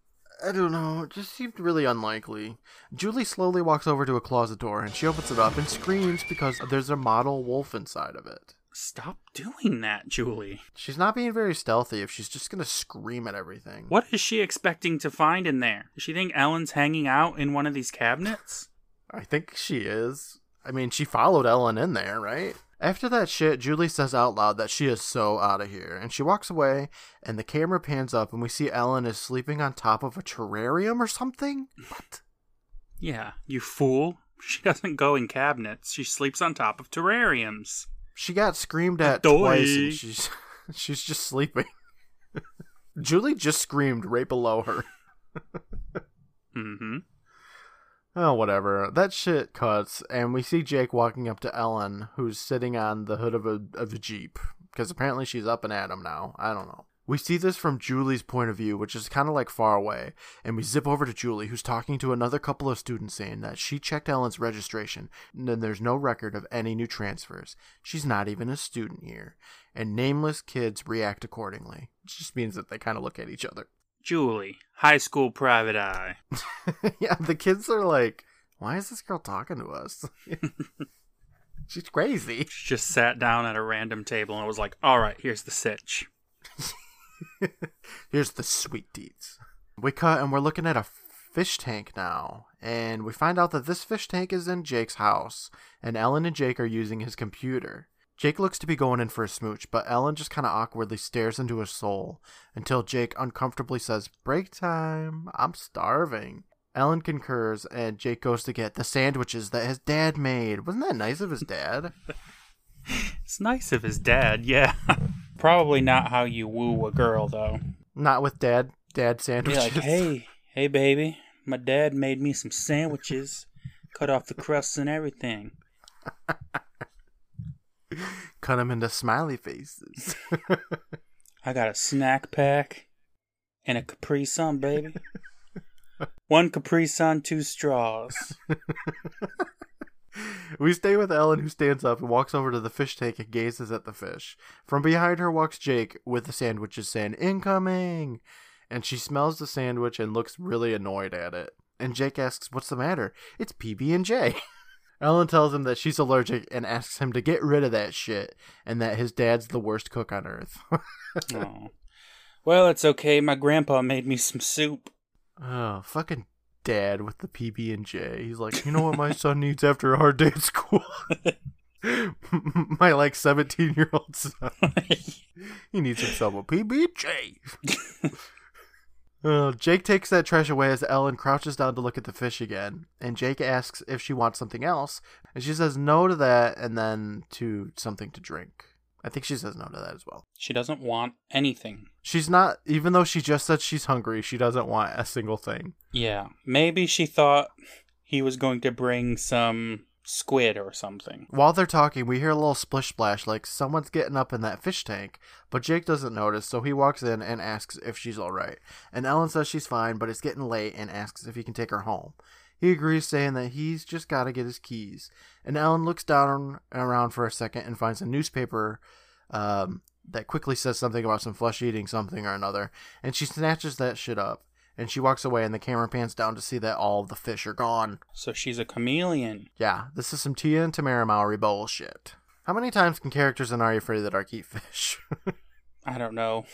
Speaker 1: I don't know, it just seemed really unlikely. Julie slowly walks over to a closet door and she opens it up and screams because there's a model wolf inside of it.
Speaker 2: Stop doing that, Julie.
Speaker 1: She's not being very stealthy if she's just gonna scream at everything.
Speaker 2: What is she expecting to find in there? Does she think Ellen's hanging out in one of these cabinets?
Speaker 1: I think she is. I mean, she followed Ellen in there, right? After that shit, Julie says out loud that she is so out of here, and she walks away, and the camera pans up, and we see Ellen is sleeping on top of a terrarium or something. What?
Speaker 2: Yeah, you fool. She doesn't go in cabinets. She sleeps on top of terrariums.
Speaker 1: She got screamed at
Speaker 2: Adoy.
Speaker 1: twice, and she's she's just sleeping. Julie just screamed right below her.
Speaker 2: Mm-hmm.
Speaker 1: Oh, whatever. That shit cuts, and we see Jake walking up to Ellen, who's sitting on the hood of a of a jeep, because apparently she's up and at him now. I don't know. We see this from Julie's point of view, which is kind of like far away, and we zip over to Julie, who's talking to another couple of students, saying that she checked Ellen's registration, and then there's no record of any new transfers. She's not even a student here, and nameless kids react accordingly. It just means that they kind of look at each other.
Speaker 2: Julie, high school private eye.
Speaker 1: yeah, the kids are like, why is this girl talking to us? She's crazy.
Speaker 2: She just sat down at a random table and was like, all right, here's the sitch.
Speaker 1: Here's the sweet deeds. We cut and we're looking at a fish tank now, and we find out that this fish tank is in Jake's house, and Ellen and Jake are using his computer. Jake looks to be going in for a smooch, but Ellen just kind of awkwardly stares into his soul until Jake uncomfortably says, Break time. I'm starving. Ellen concurs, and Jake goes to get the sandwiches that his dad made. Wasn't that nice of his dad?
Speaker 2: It's nice of his dad, yeah. Probably not how you woo a girl, though.
Speaker 1: Not with dad dad
Speaker 2: Be
Speaker 1: sandwiches.
Speaker 2: like, hey, hey, baby, my dad made me some sandwiches, cut off the crusts and everything.
Speaker 1: Cut them into smiley faces.
Speaker 2: I got a snack pack and a Capri Sun, baby. One Capri Sun, two straws.
Speaker 1: we stay with Ellen, who stands up and walks over to the fish tank and gazes at the fish. From behind her walks Jake with the sandwiches, saying, Incoming! And she smells the sandwich and looks really annoyed at it. And Jake asks, What's the matter? It's PB and J. Ellen tells him that she's allergic and asks him to get rid of that shit and that his dad's the worst cook on earth.
Speaker 2: Oh. Well, it's okay. My grandpa made me some soup.
Speaker 1: oh, fucking dad with the PB and J. He's like, you know what my son needs after a hard day at school? my like 17 year old son. He needs himself a PB and J.
Speaker 5: Uh, Jake takes that trash away as Ellen crouches down to look at the fish again, and Jake asks if she wants something else, and she says no to that and then to something to drink. I think she says no to that as well.
Speaker 2: She doesn't want anything.
Speaker 5: She's not, even though she just said she's hungry, she doesn't want a single thing.
Speaker 2: Yeah. Maybe she thought he was going to bring some squid or something.
Speaker 5: While they're talking, we hear a little splish splash like someone's getting up in that fish tank, but Jake doesn't notice, so he walks in and asks if she's alright. And Ellen says she's fine, but it's getting late and asks if he can take her home. He agrees, saying that he's just gotta get his keys. And Ellen looks down and around for a second and finds a newspaper um, that quickly says something about some flesh eating something or another, and she snatches that shit up. And she walks away, and the camera pans down to see that all of the fish are gone.
Speaker 2: So she's a chameleon.
Speaker 5: Yeah, this is some Tia and Tamera Mowry bullshit. How many times can characters in Are You Afraid of the Dark eat fish?
Speaker 2: I don't know.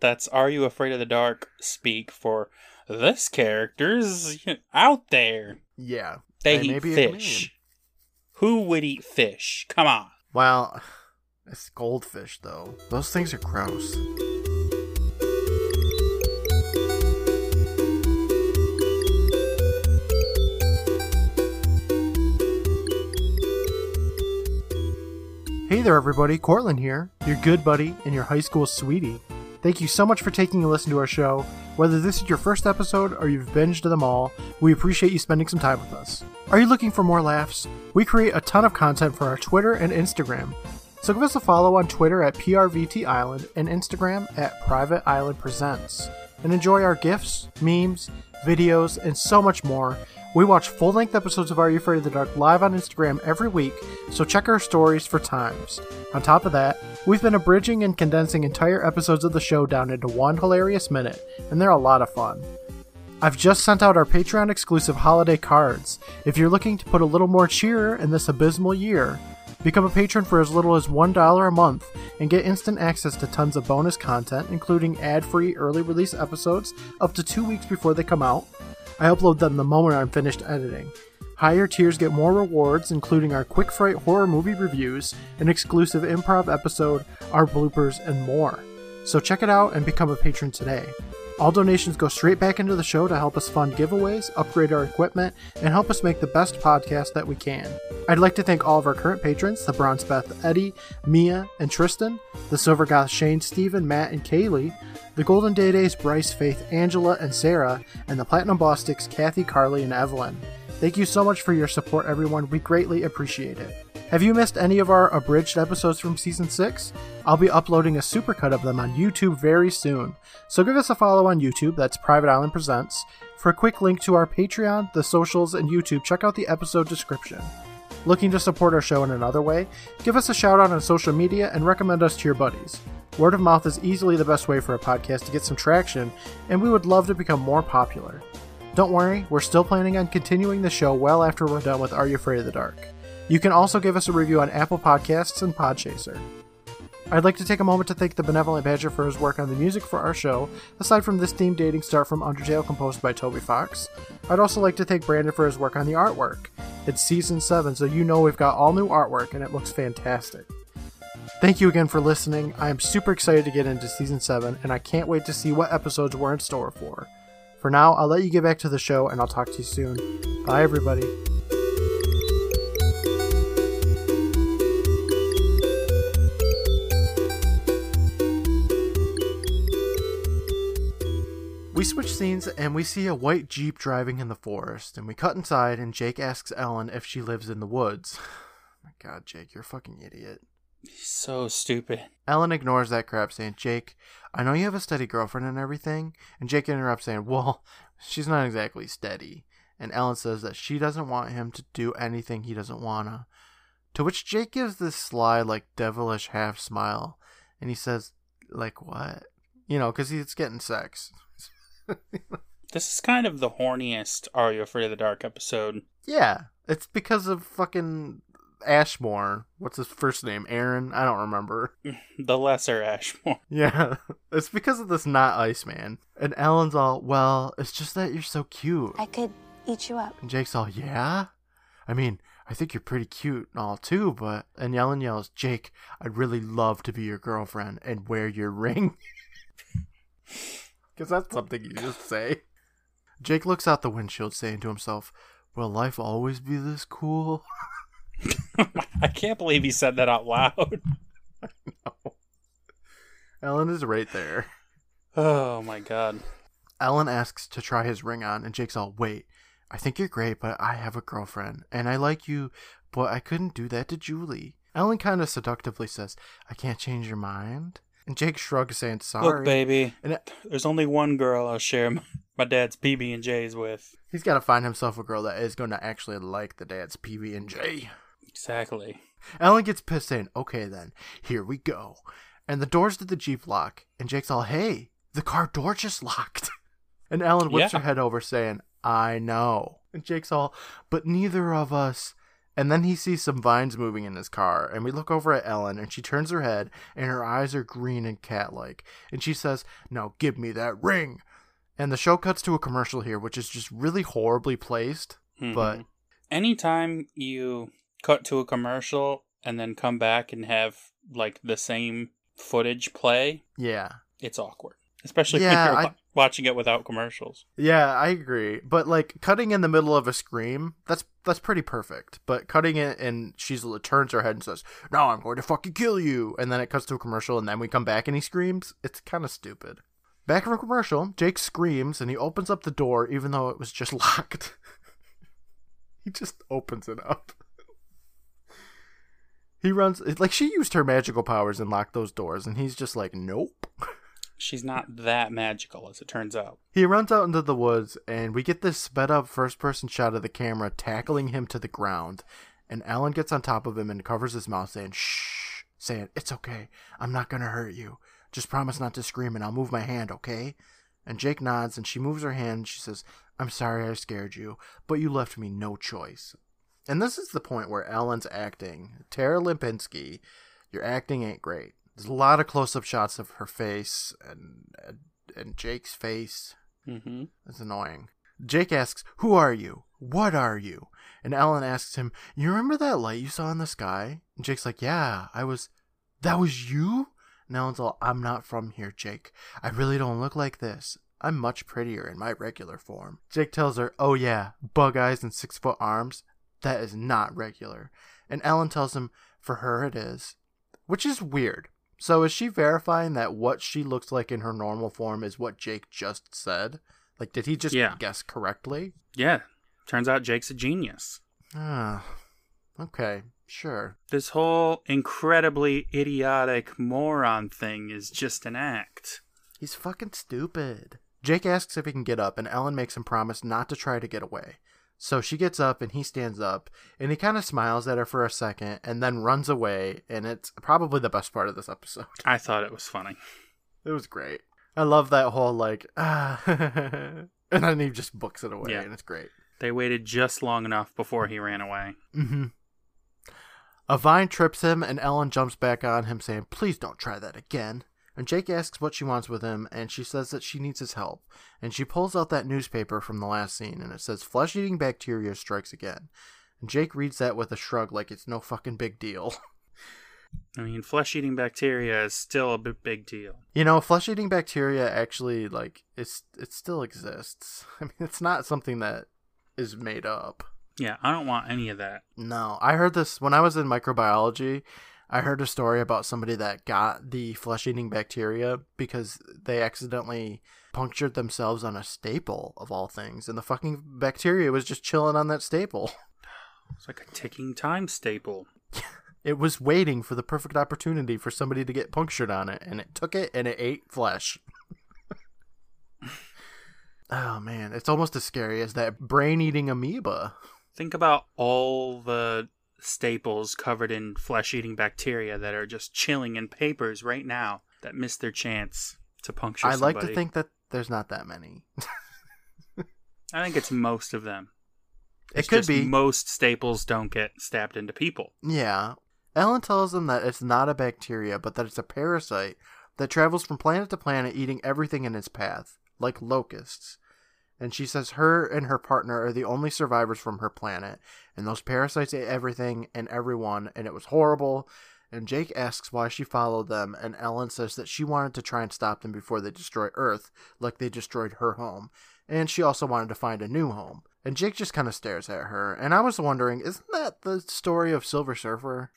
Speaker 2: That's Are You Afraid of the Dark speak for this character's out there.
Speaker 5: yeah.
Speaker 2: They,
Speaker 5: They
Speaker 2: eat fish. Who would eat fish? Come on.
Speaker 5: Well, it's goldfish, though. Those things are gross.
Speaker 1: Hey there, everybody. Courtland here, your good buddy and your high school sweetie. Thank you so much for taking a listen to our show. Whether this is your first episode or you've binged them all, we appreciate you spending some time with us. Are you looking for more laughs? We create a ton of content for our Twitter and Instagram. So give us a follow on Twitter at PRVT Island and Instagram at Private Island Presents. And enjoy our gifs, memes, videos, and so much more. We watch full length episodes of Are You Afraid of the Dark live on Instagram every week, so check our stories for times. On top of that, we've been abridging and condensing entire episodes of the show down into one hilarious minute, and they're a lot of fun. I've just sent out our Patreon exclusive holiday cards. If you're looking to put a little more cheer in this abysmal year, become a patron for as little as $1 a month and get instant access to tons of bonus content, including ad free early release episodes up to two weeks before they come out. I upload them the moment I'm finished editing. Higher tiers get more rewards, including our Quick Fright horror movie reviews, an exclusive improv episode, our bloopers, and more. So check it out and become a patron today. All donations go straight back into the show to help us fund giveaways, upgrade our equipment, and help us make the best podcast that we can. I'd like to thank all of our current patrons the Bronze Beth Eddie, Mia, and Tristan, the Silver Goth Shane, Stephen, Matt, and Kaylee, the Golden Day Days Bryce, Faith, Angela, and Sarah, and the Platinum Bostics Kathy, Carly, and Evelyn. Thank you so much for your support, everyone. We greatly appreciate it. Have you missed any of our abridged episodes from season 6? I'll be uploading a supercut of them on YouTube very soon. So give us a follow on YouTube, that's Private Island Presents. For a quick link to our Patreon, the socials, and YouTube, check out the episode description. Looking to support our show in another way? Give us a shout out on social media and recommend us to your buddies. Word of mouth is easily the best way for a podcast to get some traction, and we would love to become more popular. Don't worry, we're still planning on continuing the show well after we're done with Are You Afraid of the Dark? You can also give us a review on Apple Podcasts and Podchaser. I'd like to take a moment to thank the Benevolent Badger for his work on the music for our show, aside from this theme dating start from Undertale composed by Toby Fox. I'd also like to thank Brandon for his work on the artwork. It's season 7, so you know we've got all new artwork and it looks fantastic. Thank you again for listening. I am super excited to get into season 7, and I can't wait to see what episodes we're in store for. For now, I'll let you get back to the show, and I'll talk to you soon. Bye, everybody.
Speaker 5: We switch scenes and we see a white Jeep driving in the forest, and we cut inside and Jake asks Ellen if she lives in the woods. Oh my god, Jake, you're a fucking idiot.
Speaker 2: He's so stupid.
Speaker 5: Ellen ignores that crap, saying, Jake, I know you have a steady girlfriend and everything. And Jake interrupts, saying, Well, she's not exactly steady. And Ellen says that she doesn't want him to do anything he doesn't wanna. To which Jake gives this sly, like, devilish half smile. And he says, Like what? You know, because he's getting sex.
Speaker 2: This is kind of the horniest Are You Afraid of the Dark episode.
Speaker 5: Yeah, it's because of fucking Ashmore. What's his first name? Aaron? I don't remember.
Speaker 2: The Lesser Ashmore.
Speaker 5: Yeah, it's because of this not Iceman. And Ellen's all, well, it's just that you're so cute.
Speaker 3: I could eat you up.
Speaker 5: And Jake's all, yeah? I mean, I think you're pretty cute and all too, but. And Ellen yells, Jake, I'd really love to be your girlfriend and wear your ring.
Speaker 1: Because that's something you just say. Jake looks out the windshield, saying to himself, Will life always be this cool?
Speaker 2: I can't believe he said that out loud.
Speaker 1: Ellen is right there.
Speaker 2: Oh my god.
Speaker 1: Ellen asks to try his ring on, and Jake's all, Wait, I think you're great, but I have a girlfriend, and I like you, but I couldn't do that to Julie. Ellen kind of seductively says, I can't change your mind. And Jake shrugs, saying, Sorry.
Speaker 2: Look, baby,
Speaker 1: And it-
Speaker 2: there's only one girl I'll share my, my dad's PB and J's with.
Speaker 1: He's got to find himself a girl that is going to actually like the dad's PB and J.
Speaker 2: Exactly.
Speaker 1: Ellen gets pissed, saying, "Okay, then, here we go." And the doors to the jeep lock, and Jake's all, "Hey, the car door just locked." And Ellen whips
Speaker 2: Yeah.
Speaker 1: her head over, saying, "I know." And Jake's all, "But neither of us." And then he sees some vines moving in his car, and we look over at Ellen, and she turns her head, and her eyes are green and cat-like, and she says, "Now give me that ring." And the show cuts to a commercial here, which is just really horribly placed, but
Speaker 2: Mhm. anytime you cut to a commercial and then come back and have like the same footage play,
Speaker 1: yeah,
Speaker 2: it's awkward. Especially
Speaker 1: Yeah,
Speaker 2: when you're
Speaker 1: I-
Speaker 2: watching it without commercials.
Speaker 1: Yeah, I agree. But like cutting in the middle of a scream, that's that's pretty perfect. But cutting it and she's turns her head and says, "Now I'm going to fucking kill you," and then it cuts to a commercial, and then we come back and he screams. It's kind of stupid. Back from a commercial, Jake screams and he opens up the door even though it was just locked. he just opens it up. He runs it's like she used her magical powers and locked those doors, and he's just like, "Nope."
Speaker 2: She's not that magical, as it turns out.
Speaker 1: He runs out into the woods, and we get this sped up first person shot of the camera tackling him to the ground. And Ellen gets on top of him and covers his mouth, saying, Shh, saying, It's okay. I'm not going to hurt you. Just promise not to scream, and I'll move my hand, okay? And Jake nods, and she moves her hand. And she says, I'm sorry I scared you, but you left me no choice. And this is the point where Ellen's acting. Tara Lipinski, your acting ain't great. There's a lot of close up shots of her face and, and, and Jake's face.
Speaker 2: hmm
Speaker 1: It's annoying. Jake asks, Who are you? What are you? And Ellen asks him, You remember that light you saw in the sky? And Jake's like, Yeah, I was. That was you? And Ellen's all, I'm not from here, Jake. I really don't look like this. I'm much prettier in my regular form. Jake tells her, Oh, yeah, bug eyes and six foot arms. That is not regular. And Ellen tells him, For her it is. Which is weird. So is she verifying that what she looks like in her normal form is what Jake just said? Like, did he just
Speaker 2: Yeah.
Speaker 1: guess correctly?
Speaker 2: Yeah. Turns out Jake's a genius.
Speaker 1: Ah, okay, sure.
Speaker 2: This whole incredibly idiotic moron thing is just an act.
Speaker 1: He's fucking stupid. Jake asks if he can get up, and Ellen makes him promise not to try to get away. So she gets up and he stands up, and he kind of smiles at her for a second and then runs away, and it's probably the best part of this episode.
Speaker 2: I thought it was funny.
Speaker 1: It was great. I love that whole, like, ah, and then he just books it away,
Speaker 2: Yeah.
Speaker 1: and it's great.
Speaker 2: They waited just long enough before he ran away.
Speaker 1: Mm-hmm. A vine trips him, and Ellen jumps back on him, saying, Please don't try that again. And Jake asks what she wants with him, and she says that she needs his help. And she pulls out that newspaper from the last scene, and it says, Flesh eating bacteria strikes again. And Jake reads that with a shrug, like it's no fucking big deal.
Speaker 2: I mean, flesh eating bacteria is still a big, big deal.
Speaker 1: You know, flesh eating bacteria actually, like, it's it still exists. I mean, it's not something that is made up.
Speaker 2: Yeah, I don't want any of that.
Speaker 1: No, I heard this when I was in microbiology. I heard a story about somebody that got the flesh eating bacteria because they accidentally punctured themselves on a staple of all things, and the fucking bacteria was just chilling on that staple.
Speaker 2: It's like a ticking time staple.
Speaker 1: It was waiting for the perfect opportunity for somebody to get punctured on it, and it took it and it ate flesh. oh man, it's almost as scary as that brain eating amoeba.
Speaker 2: Think about all the staples covered in flesh eating bacteria that are just chilling in papers right now that missed their chance to puncture
Speaker 1: I like to think that there's not that many.
Speaker 2: I think it's most of them.
Speaker 1: It could be.
Speaker 2: Most staples don't get stabbed into people.
Speaker 1: Yeah. Ellen tells them that it's not a bacteria, but that it's a parasite that travels from planet to planet eating everything in its path, like locusts. And she says her and her partner are the only survivors from her planet, and those parasites ate everything and everyone, and it was horrible. And Jake asks why she followed them, and Ellen says that she wanted to try and stop them before they destroy Earth, like they destroyed her home. And she also wanted to find a new home. And Jake just kind of stares at her. And I was wondering, isn't that the story of Silver Surfer?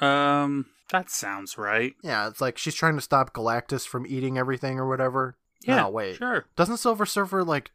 Speaker 2: Um, that sounds right.
Speaker 1: Yeah, it's like she's trying to stop Galactus from eating everything or whatever.
Speaker 2: Yeah,
Speaker 1: No, wait.
Speaker 2: sure.
Speaker 1: Doesn't Silver Surfer like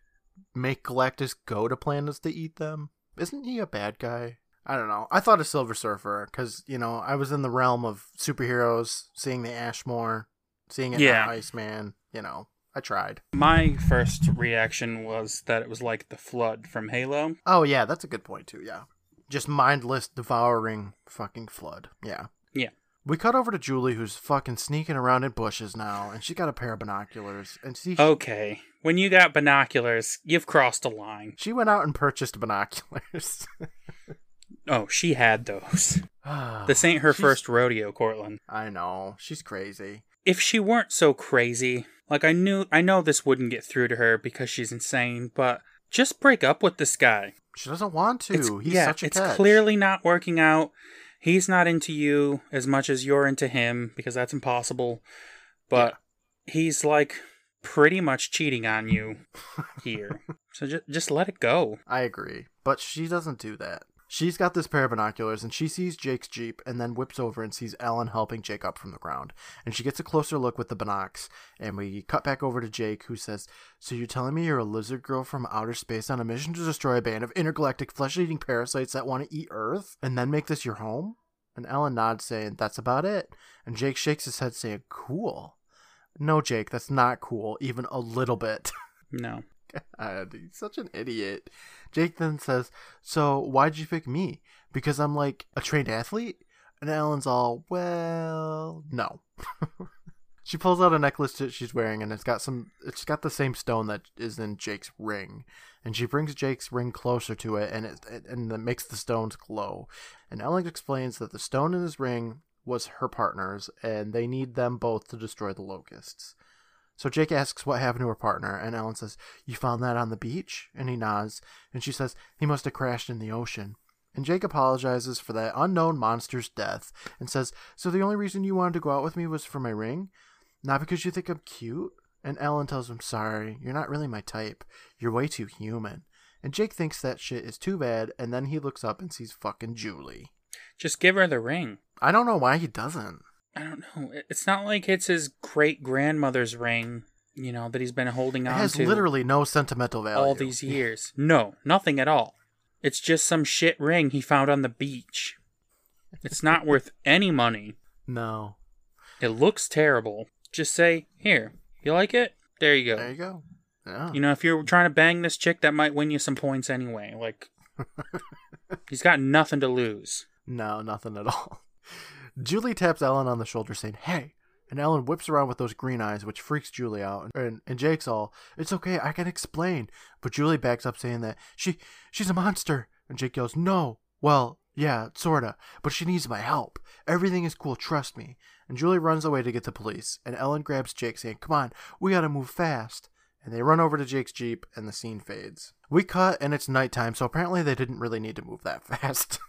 Speaker 1: make Galactus go to planets to eat them? Isn't he a bad guy? I don't know. I thought of Silver Surfer because you know I was in the realm of superheroes, seeing the Ashmore, seeing it
Speaker 2: Yeah.
Speaker 1: Iceman. You know, I tried.
Speaker 2: My first reaction was that it was like the flood from Halo.
Speaker 1: Oh yeah, that's a good point too. Yeah, just mindless, devouring fucking flood. Yeah.
Speaker 2: Yeah.
Speaker 1: We cut over to Julie, who's fucking sneaking around in bushes now, and she got a pair of binoculars, and she
Speaker 2: Okay, when you got binoculars, you've crossed a line.
Speaker 1: she went out and purchased binoculars.
Speaker 2: Oh, she had those. This ain't her
Speaker 1: She's-
Speaker 2: first rodeo, Courtland.
Speaker 1: I know. She's crazy.
Speaker 2: If she weren't so crazy, like I knew, I know this wouldn't get through to her because she's insane, but just break up with this guy.
Speaker 1: She doesn't want to.
Speaker 2: It's,
Speaker 1: He's
Speaker 2: yeah,
Speaker 1: such a
Speaker 2: it's
Speaker 1: catch.
Speaker 2: clearly not working out. He's not into you as much as you're into him because that's impossible. But he's like pretty much cheating on you here. so just just let it go.
Speaker 1: I agree. But she doesn't do that. She's got this pair of binoculars and she sees Jake's Jeep and then whips over and sees Ellen helping Jake up from the ground. And she gets a closer look with the binocs. And we cut back over to Jake who says, So you're telling me you're a lizard girl from outer space on a mission to destroy a band of intergalactic flesh eating parasites that want to eat Earth and then make this your home? And Ellen nods, saying, That's about it. And Jake shakes his head, saying, Cool. No, Jake, that's not cool, even a little bit.
Speaker 2: No.
Speaker 1: God, he's such an idiot. Jake then says, So, why'd you pick me? Because I'm like a trained athlete? And Ellen's all, Well, no. she pulls out a necklace that she's wearing, and it's got some, it's got the same stone that is in Jake's ring. And she brings Jake's ring closer to it, and it, it and it makes the stones glow. And Ellen explains that the stone in his ring was her partner's, and they need them both to destroy the locusts. So Jake asks what happened to her partner, and Ellen says, You found that on the beach? And he nods, and she says, He must have crashed in the ocean. And Jake apologizes for that unknown monster's death and says, So the only reason you wanted to go out with me was for my ring? Not because you think I'm cute? And Ellen tells him, Sorry, you're not really my type. You're way too human. And Jake thinks that shit is too bad, and then he looks up and sees fucking Julie.
Speaker 2: Just give her the ring.
Speaker 1: I don't know why he doesn't.
Speaker 2: I don't know. It's not like it's his great grandmother's ring, you know, that he's been holding
Speaker 1: It
Speaker 2: on
Speaker 1: has
Speaker 2: to
Speaker 1: literally no sentimental value.
Speaker 2: all these years. No, nothing at all. It's just some shit ring he found on the beach. It's not worth any money.
Speaker 1: No.
Speaker 2: It looks terrible. Just say, here, you like it? There you go."
Speaker 1: There you go. Yeah.
Speaker 2: You know, if you're trying to bang this chick, that might win you some points anyway. Like, he's got nothing to lose.
Speaker 1: No, nothing at all. Julie taps Ellen on the shoulder, saying, Hey. And Ellen whips around with those green eyes, which freaks Julie out. And, and Jake's all, It's okay, I can explain. But Julie backs up, saying that she she's a monster. And Jake yells, No. Well, yeah, sorta. But she needs my help. Everything is cool, trust me. And Julie runs away to get the police. And Ellen grabs Jake, saying, Come on, we gotta move fast. And they run over to Jake's Jeep, and the scene fades. We cut, and it's nighttime, so apparently they didn't really need to move that fast.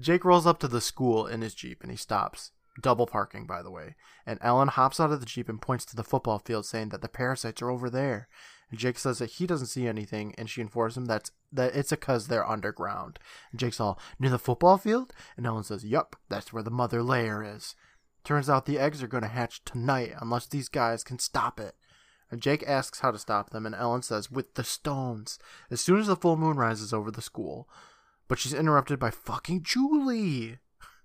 Speaker 1: Jake rolls up to the school in his Jeep and he stops. Double parking, by the way. And Ellen hops out of the Jeep and points to the football field, saying that the parasites are over there. And Jake says that he doesn't see anything, and she informs him that's that it's because they're underground. And Jake's all near the football field, and Ellen says, "Yup, that's where the mother layer is." Turns out the eggs are going to hatch tonight unless these guys can stop it. And Jake asks how to stop them, and Ellen says, "With the stones." As soon as the full moon rises over the school, but she's interrupted by fucking Julie.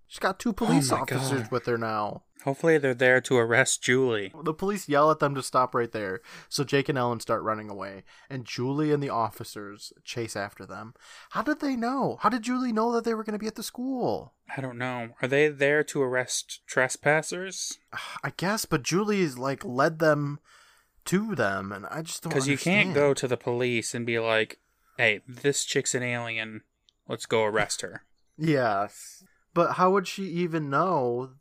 Speaker 1: She's got two oh police
Speaker 2: Oh
Speaker 1: officers
Speaker 2: God.
Speaker 1: with her now.
Speaker 2: Hopefully, they're there to arrest Julie.
Speaker 1: The police yell at them to stop right there, so Jake and Ellen start running away, and Julie and the officers chase after them. How did they know? How did Julie know that they were going to be at the school?
Speaker 2: I don't know. Are they there to arrest trespassers?
Speaker 1: I guess, but Julie's like led them to them, and I just don't.
Speaker 2: Because you can't go to the police and be like, hey, this chick's an alien. Let's go arrest her.
Speaker 1: Yes, but how would she even know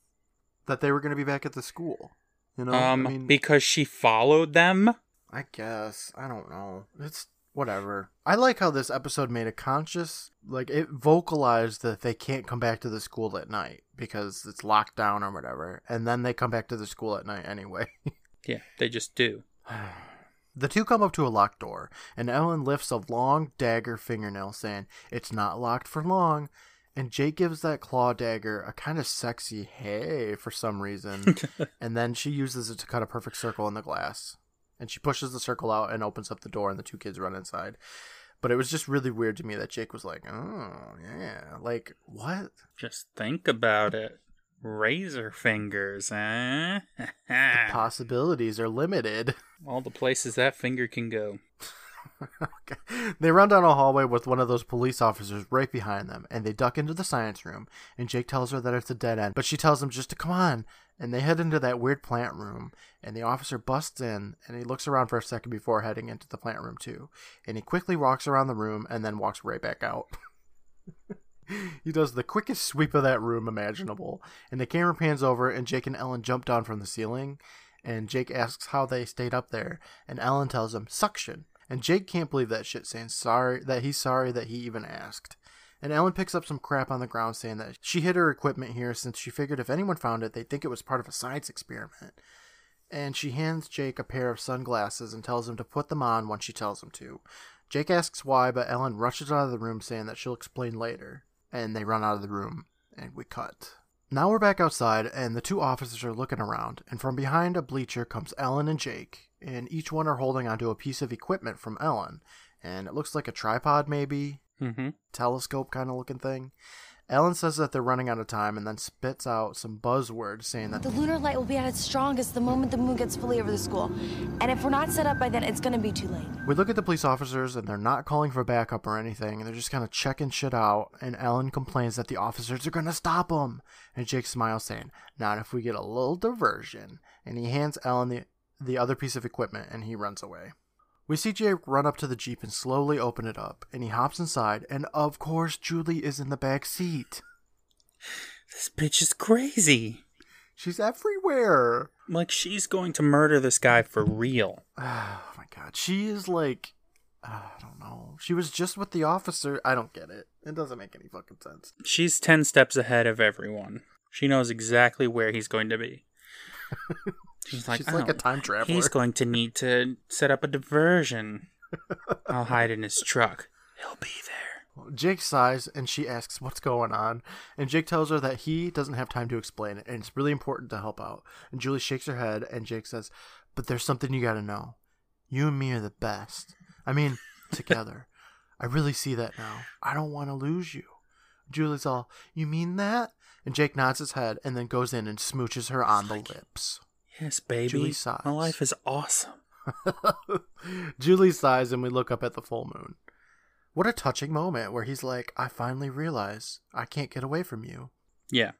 Speaker 1: that they were going to be back at the school? You know,
Speaker 2: um,
Speaker 1: I mean,
Speaker 2: because she followed them.
Speaker 1: I guess I don't know. It's whatever. I like how this episode made a conscious, like it vocalized that they can't come back to the school at night because it's locked down or whatever, and then they come back to the school at night anyway.
Speaker 2: Yeah, they just do.
Speaker 1: The two come up to a locked door, and Ellen lifts a long dagger fingernail, saying, It's not locked for long. And Jake gives that claw dagger a kind of sexy hey for some reason. and then she uses it to cut a perfect circle in the glass. And she pushes the circle out and opens up the door, and the two kids run inside. But it was just really weird to me that Jake was like, Oh, yeah. Like, what?
Speaker 2: Just think about it. Razor fingers, eh?
Speaker 1: Possibilities are limited.
Speaker 2: All the places that finger can go.
Speaker 1: Okay. They run down a hallway with one of those police officers right behind them, and they duck into the science room. And Jake tells her that it's a dead end, but she tells him just to come on. And they head into that weird plant room, and the officer busts in, and he looks around for a second before heading into the plant room too. And he quickly walks around the room and then walks right back out. he does the quickest sweep of that room imaginable, and the camera pans over, and Jake and Ellen jump down from the ceiling. And Jake asks how they stayed up there, and Ellen tells him suction. And Jake can't believe that shit, saying sorry that he's sorry that he even asked. And Ellen picks up some crap on the ground, saying that she hid her equipment here since she figured if anyone found it, they'd think it was part of a science experiment. And she hands Jake a pair of sunglasses and tells him to put them on when she tells him to. Jake asks why, but Ellen rushes out of the room, saying that she'll explain later. And they run out of the room, and we cut. Now we're back outside, and the two officers are looking around, and from behind a bleacher comes Ellen and Jake, and each one are holding onto a piece of equipment from Ellen, and it looks like a tripod, maybe,
Speaker 2: Mm-hmm.
Speaker 1: telescope kind of looking thing. Ellen says that they're running out of time and then spits out some buzzwords saying that
Speaker 6: The lunar light will be at its strongest the moment the moon gets fully over the school. And if we're not set up by then, it's gonna be too late.
Speaker 1: We look at the police officers and they're not calling for backup or anything. They're just kind of checking shit out. And Ellen complains that the officers are going to stop them. And Jake smiles, saying, Not if we get a little diversion. And he hands Ellen the, the other piece of equipment and he runs away. We see Jake run up to the Jeep and slowly open it up. And he hops inside. And of course, Julie is in the back seat.
Speaker 2: This bitch is crazy.
Speaker 1: She's everywhere.
Speaker 2: Like she's going to murder this guy for real.
Speaker 1: Oh my god. She is like. I don't know. She was just with the officer. I don't get it. It doesn't make any fucking sense.
Speaker 2: She's 10 steps ahead of everyone. She knows exactly where he's going to be. She's like,
Speaker 1: She's like a
Speaker 2: "Oh,
Speaker 1: time traveler.
Speaker 2: He's going to need to set up a diversion. I'll hide in his truck. He'll be there.
Speaker 1: Jake sighs and she asks what's going on. And Jake tells her that he doesn't have time to explain it and it's really important to help out. And Julie shakes her head and Jake says, But there's something you gotta know. You and me are the best. I mean, together. I really see that now. I don't want to lose you. Julie's all, You mean that? And Jake nods his head and then goes in and smooches her on the lips.
Speaker 2: Yes, baby.
Speaker 1: Julie sighs.
Speaker 2: My life is awesome.
Speaker 1: Julie sighs and we look up at the full moon. What a touching moment where he's like, I finally realize I can't get away from you.
Speaker 2: Yeah.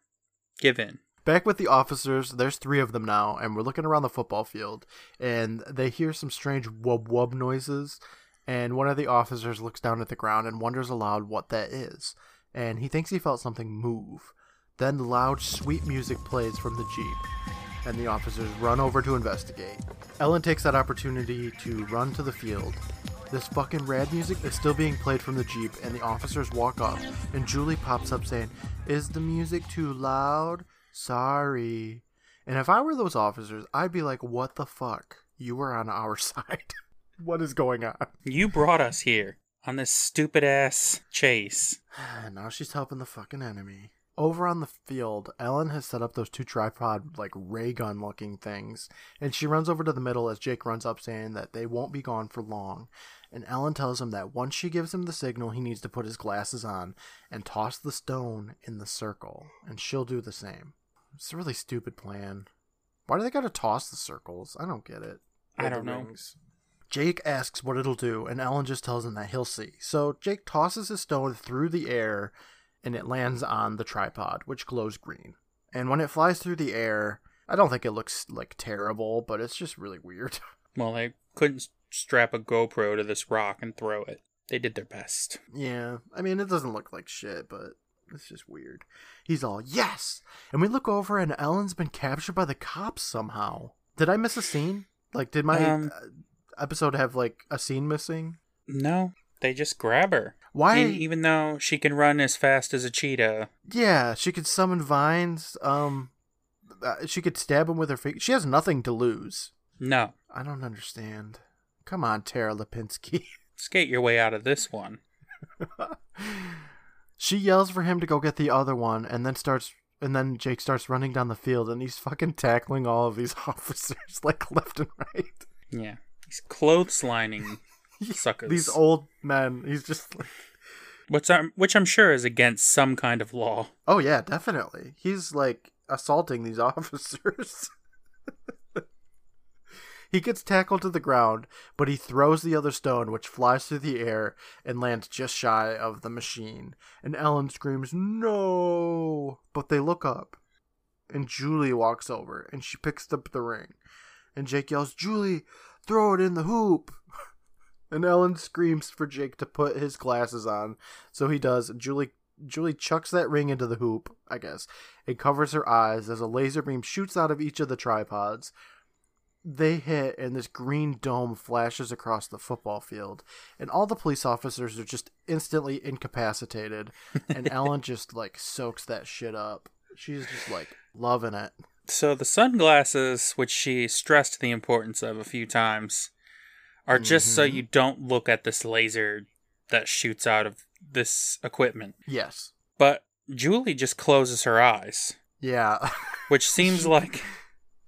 Speaker 2: Give in.
Speaker 1: Back with the officers, there's three of them now, and we're looking around the football field, and they hear some strange wub wub noises, and one of the officers looks down at the ground and wonders aloud what that is, and he thinks he felt something move. Then loud, sweet music plays from the Jeep, and the officers run over to investigate. Ellen takes that opportunity to run to the field. This fucking rad music is still being played from the Jeep, and the officers walk off, and Julie pops up saying, Is the music too loud? Sorry. And if I were those officers, I'd be like, What the fuck? You were on our side. what is going on?
Speaker 2: You brought us here on this stupid ass chase.
Speaker 1: And now she's helping the fucking enemy. Over on the field, Ellen has set up those two tripod, like ray gun looking things, and she runs over to the middle as Jake runs up, saying that they won't be gone for long. And Ellen tells him that once she gives him the signal, he needs to put his glasses on and toss the stone in the circle, and she'll do the same. It's a really stupid plan. Why do they gotta toss the circles? I don't get it.
Speaker 2: I don't know.
Speaker 1: rings. Jake asks what it'll do, and Ellen just tells him that he'll see. So Jake tosses his stone through the air, and it lands on the tripod, which glows green. And when it flies through the air, I don't think it looks like terrible, but it's just really weird.
Speaker 2: Well, they couldn't strap a GoPro to this rock and throw it. They did their best.
Speaker 1: yeah, I mean, it doesn't look like shit, but it's just weird. He's all, yes! And we look over, and Ellen's been captured by the cops somehow. Did I miss a scene? Like, did my
Speaker 2: Um,
Speaker 1: uh, episode have, like, a scene missing?
Speaker 2: No, they just grab her.
Speaker 1: Why?
Speaker 2: And even though she can run as fast as a cheetah,
Speaker 1: Yeah, she could summon vines. Um, uh, she could stab him with her feet. She has nothing to lose.
Speaker 2: no.
Speaker 1: I don't understand. Come on, Tara Lipinski.
Speaker 2: Skate your way out of this one.
Speaker 1: she yells for him to go get the other one, and then starts. And then Jake starts running down the field, and he's fucking tackling all of these officers like left and right.
Speaker 2: Yeah. He's clothes lining suckers.
Speaker 1: These old men. He's just like,
Speaker 2: What's I'm, which I'm sure is against some kind of law.
Speaker 1: oh yeah, definitely. He's like assaulting these officers. he gets tackled to the ground, but he throws the other stone, which flies through the air and lands just shy of the machine. And Ellen screams, "No!" But they look up, and Julie walks over, and she picks up the ring. And Jake yells, "Julie, throw it in the hoop!" And Ellen screams for Jake to put his glasses on, so he does. Julie Julie chucks that ring into the hoop, I guess, and covers her eyes as a laser beam shoots out of each of the tripods. They hit, and this green dome flashes across the football field, and all the police officers are just instantly incapacitated. And Ellen just like soaks that shit up. She's just like loving it.
Speaker 2: So the sunglasses, which she stressed the importance of a few times, are just so
Speaker 1: Mhm.
Speaker 2: you don't look at this laser that shoots out of this equipment.
Speaker 1: Yes.
Speaker 2: But Julie just closes her eyes,
Speaker 1: Yeah.
Speaker 2: which seems like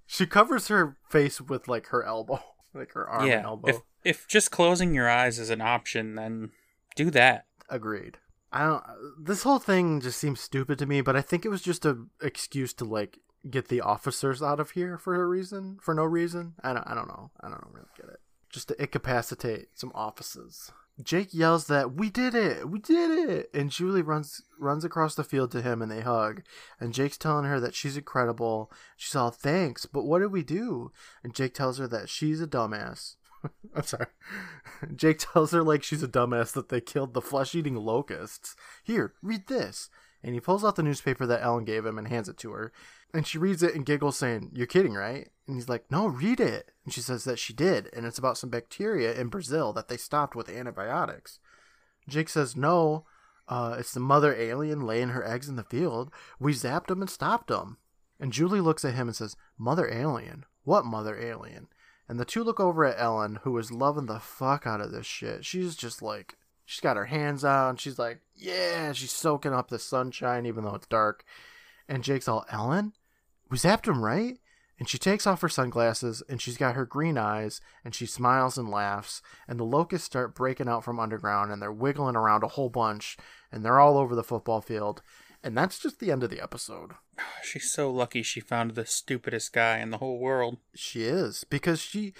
Speaker 1: she covers her face with like her elbow, like her arm and
Speaker 2: yeah.
Speaker 1: elbow.
Speaker 2: If if just closing your eyes is an option, then do that.
Speaker 1: Agreed. I don't. This whole thing just seems stupid to me, but I think it was just a excuse to like get the officers out of here for a reason, for no reason. I don't. I don't know. I don't really get it. Just to incapacitate some offices. Jake yells that we did it, we did it, and Julie runs runs across the field to him, and they hug. And Jake's telling her that she's incredible. She's all thanks, but what did we do? And Jake tells her that she's a dumbass. I'm sorry. Jake tells her like she's a dumbass that they killed the flesh-eating locusts. Here, read this. And he pulls out the newspaper that Ellen gave him and hands it to her. And she reads it and giggles, saying, You're kidding, right? And he's like, No, read it. And she says that she did, and it's about some bacteria in Brazil that they stopped with antibiotics. Jake says, No, uh, it's the mother alien laying her eggs in the field. We zapped them and stopped them. And Julie looks at him and says, Mother alien? What mother alien? And the two look over at Ellen, who is loving the fuck out of this shit. She's just like, she's got her hands out. She's like, yeah, she's soaking up the sunshine, even though it's dark. And Jake's all, Ellen? We zapped him, right? And she takes off her sunglasses and she's got her green eyes and she smiles and laughs. And the locusts start breaking out from underground and they're wiggling around a whole bunch and they're all over the football field. And that's just the end of the episode.
Speaker 2: She's so lucky she found the stupidest guy in the whole world.
Speaker 1: She is. Because she.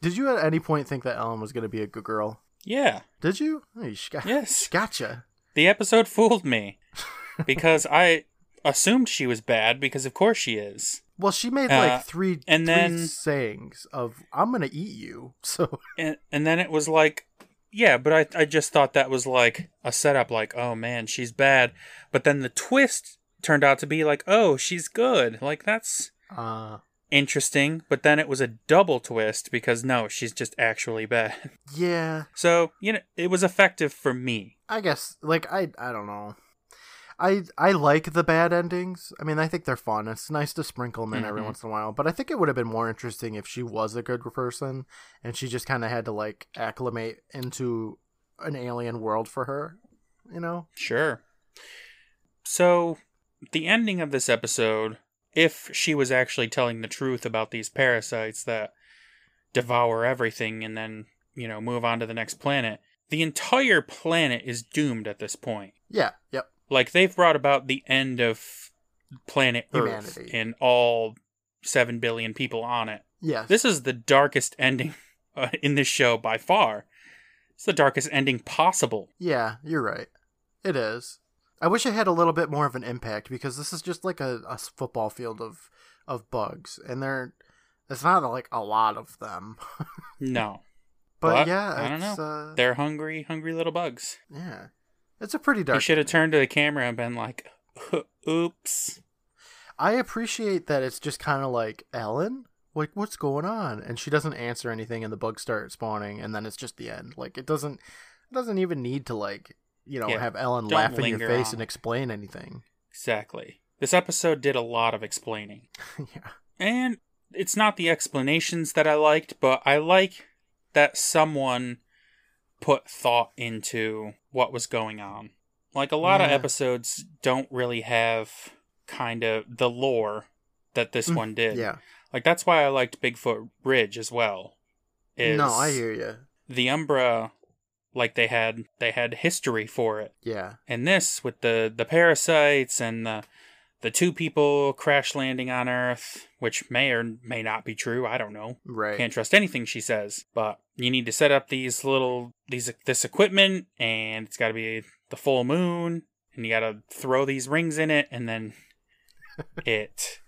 Speaker 1: Did you at any point think that Ellen was going to be a good girl?
Speaker 2: Yeah,
Speaker 1: Did you? She got,
Speaker 2: Yes.
Speaker 1: gotcha.
Speaker 2: the episode fooled me because I assumed she was bad because of course she is.
Speaker 1: Well, she made
Speaker 2: Uh,
Speaker 1: like three,
Speaker 2: and
Speaker 1: three
Speaker 2: then-
Speaker 1: sayings of "I'm gonna eat you." So
Speaker 2: and and then it was like yeah but I, I just thought that was like a setup like oh man she's bad. But then the twist turned out to be like oh she's good. Like that's
Speaker 1: uh.
Speaker 2: interesting. But then it was a double twist because no she's just actually bad.
Speaker 1: Yeah,
Speaker 2: so you know it was effective for me.
Speaker 1: I guess like I I don't know. I I like the bad endings. I mean, I think they're fun. It's nice to sprinkle them in every
Speaker 2: Mhm.
Speaker 1: once in a while. But I think it would have been more interesting if she was a good person and she just kind of had to like acclimate into an alien world for her. You know?
Speaker 2: sure so the ending of this episode if she was actually telling the truth about these parasites that devour everything and then you know move on to the next planet the entire planet is doomed at this point
Speaker 1: Yeah. Yep.
Speaker 2: Like they've brought about the end of planet earth
Speaker 1: Humanity.
Speaker 2: and all 7 billion people on it
Speaker 1: Yes.
Speaker 2: this is the darkest ending uh, in this show by far it's the darkest ending possible
Speaker 1: Yeah, you're right. It is. I wish it had a little bit more of an impact because this is just like a football field of of bugs, and they're it's not like a lot of them.
Speaker 2: no
Speaker 1: but,
Speaker 2: But,
Speaker 1: yeah,
Speaker 2: I don't know.
Speaker 1: Uh,
Speaker 2: they're hungry hungry little bugs
Speaker 1: yeah, it's a pretty
Speaker 2: He
Speaker 1: dark.
Speaker 2: should have turned to the camera and been like, "Oops."
Speaker 1: I appreciate that it's just kind of like Ellen. like what's going on and she doesn't answer anything and the bugs start spawning and then it's just the end like it doesn't it doesn't even need to like you know
Speaker 2: Yeah,
Speaker 1: have ellen laugh in your face
Speaker 2: on
Speaker 1: and explain anything
Speaker 2: Exactly. This episode did a lot of explaining.
Speaker 1: yeah
Speaker 2: And it's not the explanations that I liked, but I like that someone put thought into what was going on. Like a lot of episodes don't really have kind of the lore that this
Speaker 1: Mm,
Speaker 2: one did.
Speaker 1: yeah
Speaker 2: Like that's why I liked Bigfoot Ridge as well. Is
Speaker 1: no i hear you
Speaker 2: the Umbra like they had they had history for it.
Speaker 1: yeah
Speaker 2: And this with the the parasites and the the two people crash landing on Earth, which may or may not be true. I don't know.
Speaker 1: right
Speaker 2: Can't trust anything she says. But you need to set up these little these this equipment, and it's got to be the full moon, and you got to throw these rings in it, and then it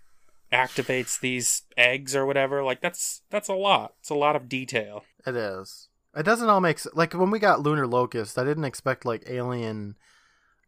Speaker 2: activates these eggs or whatever. Like that's that's a lot. It's a lot of detail.
Speaker 1: It is. It doesn't all make sense. Like when we got Lunar Locust, I didn't expect like alien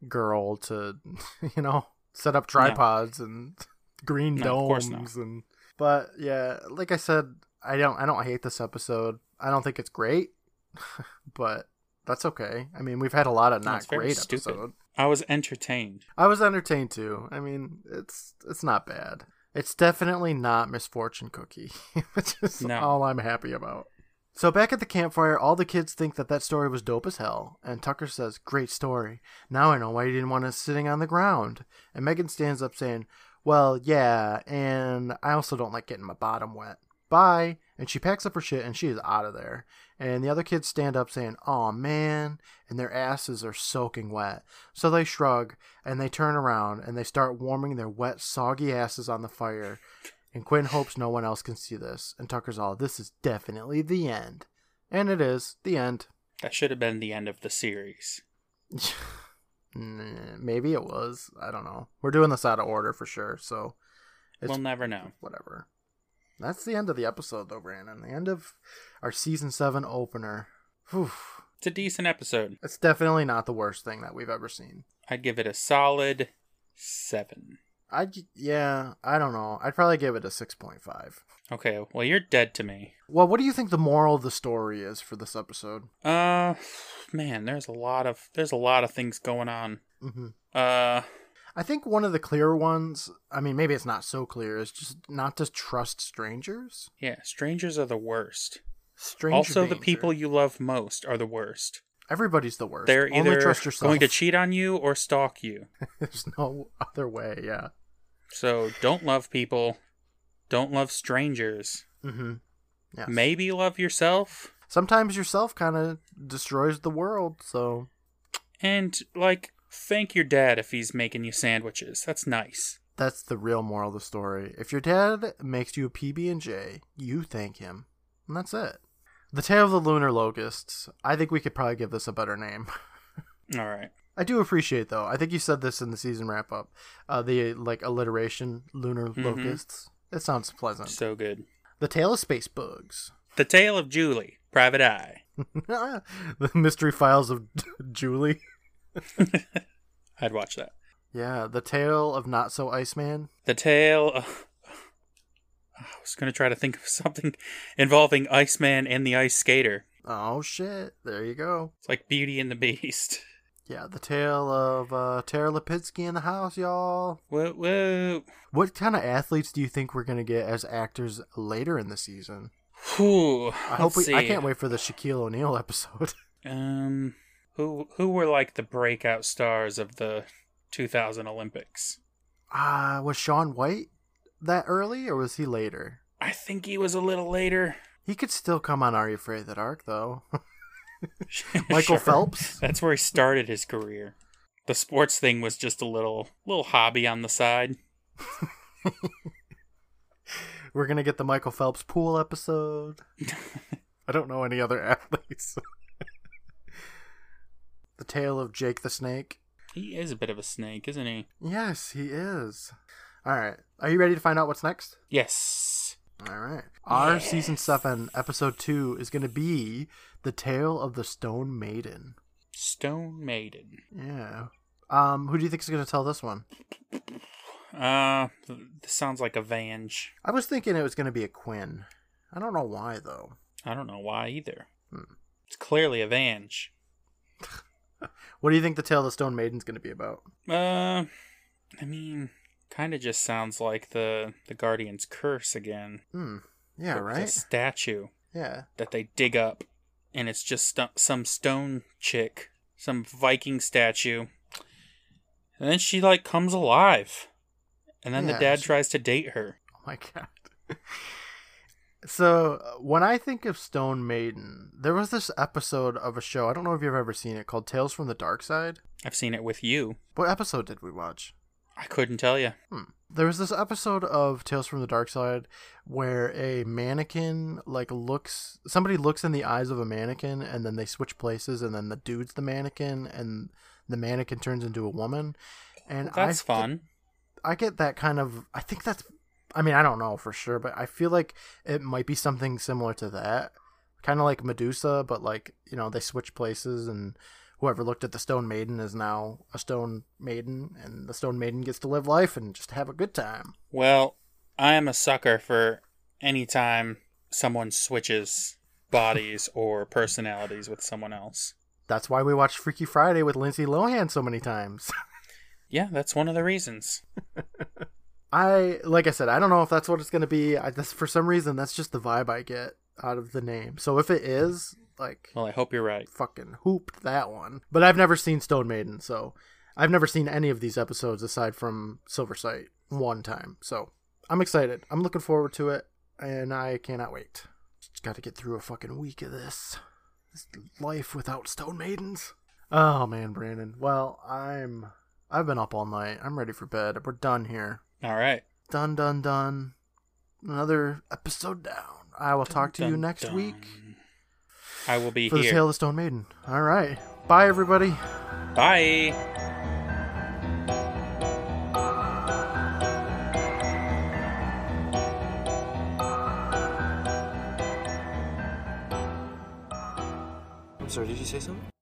Speaker 1: girl to, you know, set up tripods and green
Speaker 2: No, of course
Speaker 1: domes and. But yeah, like I said, I don't. I don't hate this episode. I don't think it's great, but that's okay. I mean, we've had a lot of
Speaker 2: No,
Speaker 1: not great
Speaker 2: stupid.
Speaker 1: episode.
Speaker 2: I was entertained.
Speaker 1: I was entertained too. I mean, it's it's not bad. It's definitely not misfortune cookie, which is
Speaker 2: No.
Speaker 1: all I'm happy about. So back at the campfire, all the kids think that that story was dope as hell, and Tucker says, "Great story. Now I know why you didn't want us sitting on the ground." And Megan stands up saying, "Well, yeah, and I also don't like getting my bottom wet. Bye." And she packs up her shit and she is out of there. And the other kids stand up saying, "Oh man," and their asses are soaking wet. So they shrug and they turn around and they start warming their wet, soggy asses on the fire. And Quinn hopes no one else can see this. And Tucker's all, this is definitely the end. And it is the end.
Speaker 2: That should have been the end of the series.
Speaker 1: Maybe it was. I don't know. We're doing this out of order for sure. So
Speaker 2: we'll never know.
Speaker 1: whatever. That's the end of the episode, though, Brandon. The end of our season seven opener. Whew.
Speaker 2: It's a decent episode.
Speaker 1: It's definitely not the worst thing that we've ever seen.
Speaker 2: I'd give it a solid seven.
Speaker 1: I yeah, I don't know. I'd probably give it a six point five.
Speaker 2: Okay, well you're dead to me.
Speaker 1: Well, what do you think the moral of the story is for this episode?
Speaker 2: Uh, man, there's a lot of there's a lot of things going on.
Speaker 1: hmm
Speaker 2: Uh,
Speaker 1: I think one of the clear ones. I mean, maybe it's not so clear. Is just not to trust strangers.
Speaker 2: yeah, strangers are the worst.
Speaker 1: Stranger
Speaker 2: also, the people you love most are the worst.
Speaker 1: Everybody's the worst.
Speaker 2: They're
Speaker 1: Only
Speaker 2: either going to cheat on you or stalk you.
Speaker 1: There's no other way. Yeah.
Speaker 2: So don't love people. Don't love strangers.
Speaker 1: Mm-hmm. Yeah.
Speaker 2: Maybe love yourself.
Speaker 1: Sometimes yourself kind of destroys the world. So
Speaker 2: And, like, thank your dad if he's making you sandwiches. That's nice.
Speaker 1: that's the real moral of the story. If your dad makes you a PB and J, you thank him, and that's it. The Tale of the Lunar Locusts. I think we could probably give this a better name.
Speaker 2: All right.
Speaker 1: I do appreciate though. I think you said this in the season wrap up. Uh, the like alliteration, lunar
Speaker 2: Mhm.
Speaker 1: locusts. It sounds pleasant.
Speaker 2: So good.
Speaker 1: The Tale of Space Bugs.
Speaker 2: The Tale of Julie, Private Eye.
Speaker 1: the Mystery Files of Julie.
Speaker 2: I'd watch that.
Speaker 1: Yeah, the Tale of Not So Iceman.
Speaker 2: The Tale of. I was going to try to think of something involving Iceman and the Ice Skater.
Speaker 1: Oh shit! There you go.
Speaker 2: It's like Beauty and the Beast.
Speaker 1: Yeah, the tale of uh, Tara Lipinski in the house, y'all.
Speaker 2: Whoa, whoa.
Speaker 1: What kind of athletes do you think we're gonna get as actors later in the season?
Speaker 2: Whew.
Speaker 1: I hope we. I can't wait for the Shaquille O'Neal episode.
Speaker 2: Um, who who were like the breakout stars of the 2000 Olympics?
Speaker 1: Ah, was Shaun White that early, or was he later?
Speaker 2: I think he was a little later.
Speaker 1: He could still come on Are You Afraid of the Dark, though. Michael
Speaker 2: Sure.
Speaker 1: Phelps.
Speaker 2: That's where he started his career. The sports thing was just a little little hobby on the side.
Speaker 1: We're gonna get the Michael Phelps pool episode. I don't know any other athletes. The tale of Jake the Snake.
Speaker 2: He is a bit of a snake, isn't he?
Speaker 1: Yes, he is. All right, are you ready to find out what's next?
Speaker 2: Yes.
Speaker 1: All right. Our season seven, episode two, is going to be the tale of the Stone Maiden.
Speaker 2: Stone Maiden.
Speaker 1: Yeah. Um, who do you think is going to tell this one?
Speaker 2: Uh, this sounds like a Vange.
Speaker 1: I was thinking it was going to be a Quinn. I don't know why though.
Speaker 2: I don't know why either.
Speaker 1: Hmm.
Speaker 2: It's clearly a Vange.
Speaker 1: What do you think the Tale of the Stone Maiden's going to be about?
Speaker 2: Uh, I mean, kind of just sounds like the the Guardian's curse again.
Speaker 1: Hmm. Yeah,
Speaker 2: with The
Speaker 1: right.
Speaker 2: statue
Speaker 1: Yeah.
Speaker 2: that they dig up, and it's just sto- some stone chick, some Viking statue, and then she like comes alive, and then
Speaker 1: Yeah,
Speaker 2: the dad
Speaker 1: she-
Speaker 2: tries to date her.
Speaker 1: Oh my god. So uh, when I think of Stone Maiden, there was this episode of a show. I don't know if you've ever seen it called Tales from the Darkside.
Speaker 2: I've seen it with you.
Speaker 1: What episode did we watch?
Speaker 2: I couldn't tell you.
Speaker 1: Hmm. There was this episode of Tales from the Darkside where a mannequin like looks somebody looks in the eyes of a mannequin and then they switch places and then the dude's the mannequin and the mannequin turns into a woman. And
Speaker 2: That's
Speaker 1: I,
Speaker 2: fun.
Speaker 1: I get that kind of I think that's I mean, I don't know for sure, but I feel like it might be something similar to that. Kind of like Medusa, but like, you know, they switch places and whoever looked at the Stone Maiden is now a Stone Maiden and the Stone Maiden gets to live life and just have a good time.
Speaker 2: Well, I am a sucker for any time someone switches bodies or personalities with someone else.
Speaker 1: That's why we watched Freaky Friday with Lindsay Lohan so many times.
Speaker 2: Yeah, that's one of the reasons.
Speaker 1: I like I said, I don't know if that's what it's gonna be. I just for some reason that's just the vibe I get out of the name. So if it is, like
Speaker 2: Well, I hope you're right.
Speaker 1: fucking hooped that one. But I've never seen Stone Maiden, so I've never seen any of these episodes aside from Silver Sight one time. So I'm excited. I'm looking forward to it, and I cannot wait. Just got to get through a fucking week of this. This life without Stone Maidens. Oh man, Brandon. Well, I'm. I've been up all night. I'm ready for bed. We're done here.
Speaker 2: All right.
Speaker 1: Done, done, done. Another episode down. I will talk to you next
Speaker 2: dun.
Speaker 1: week
Speaker 2: I will be
Speaker 1: for the
Speaker 2: here.
Speaker 1: Tale of the Stone Maiden. All right. Bye, everybody.
Speaker 2: Bye.
Speaker 7: I'm sorry, did you say something?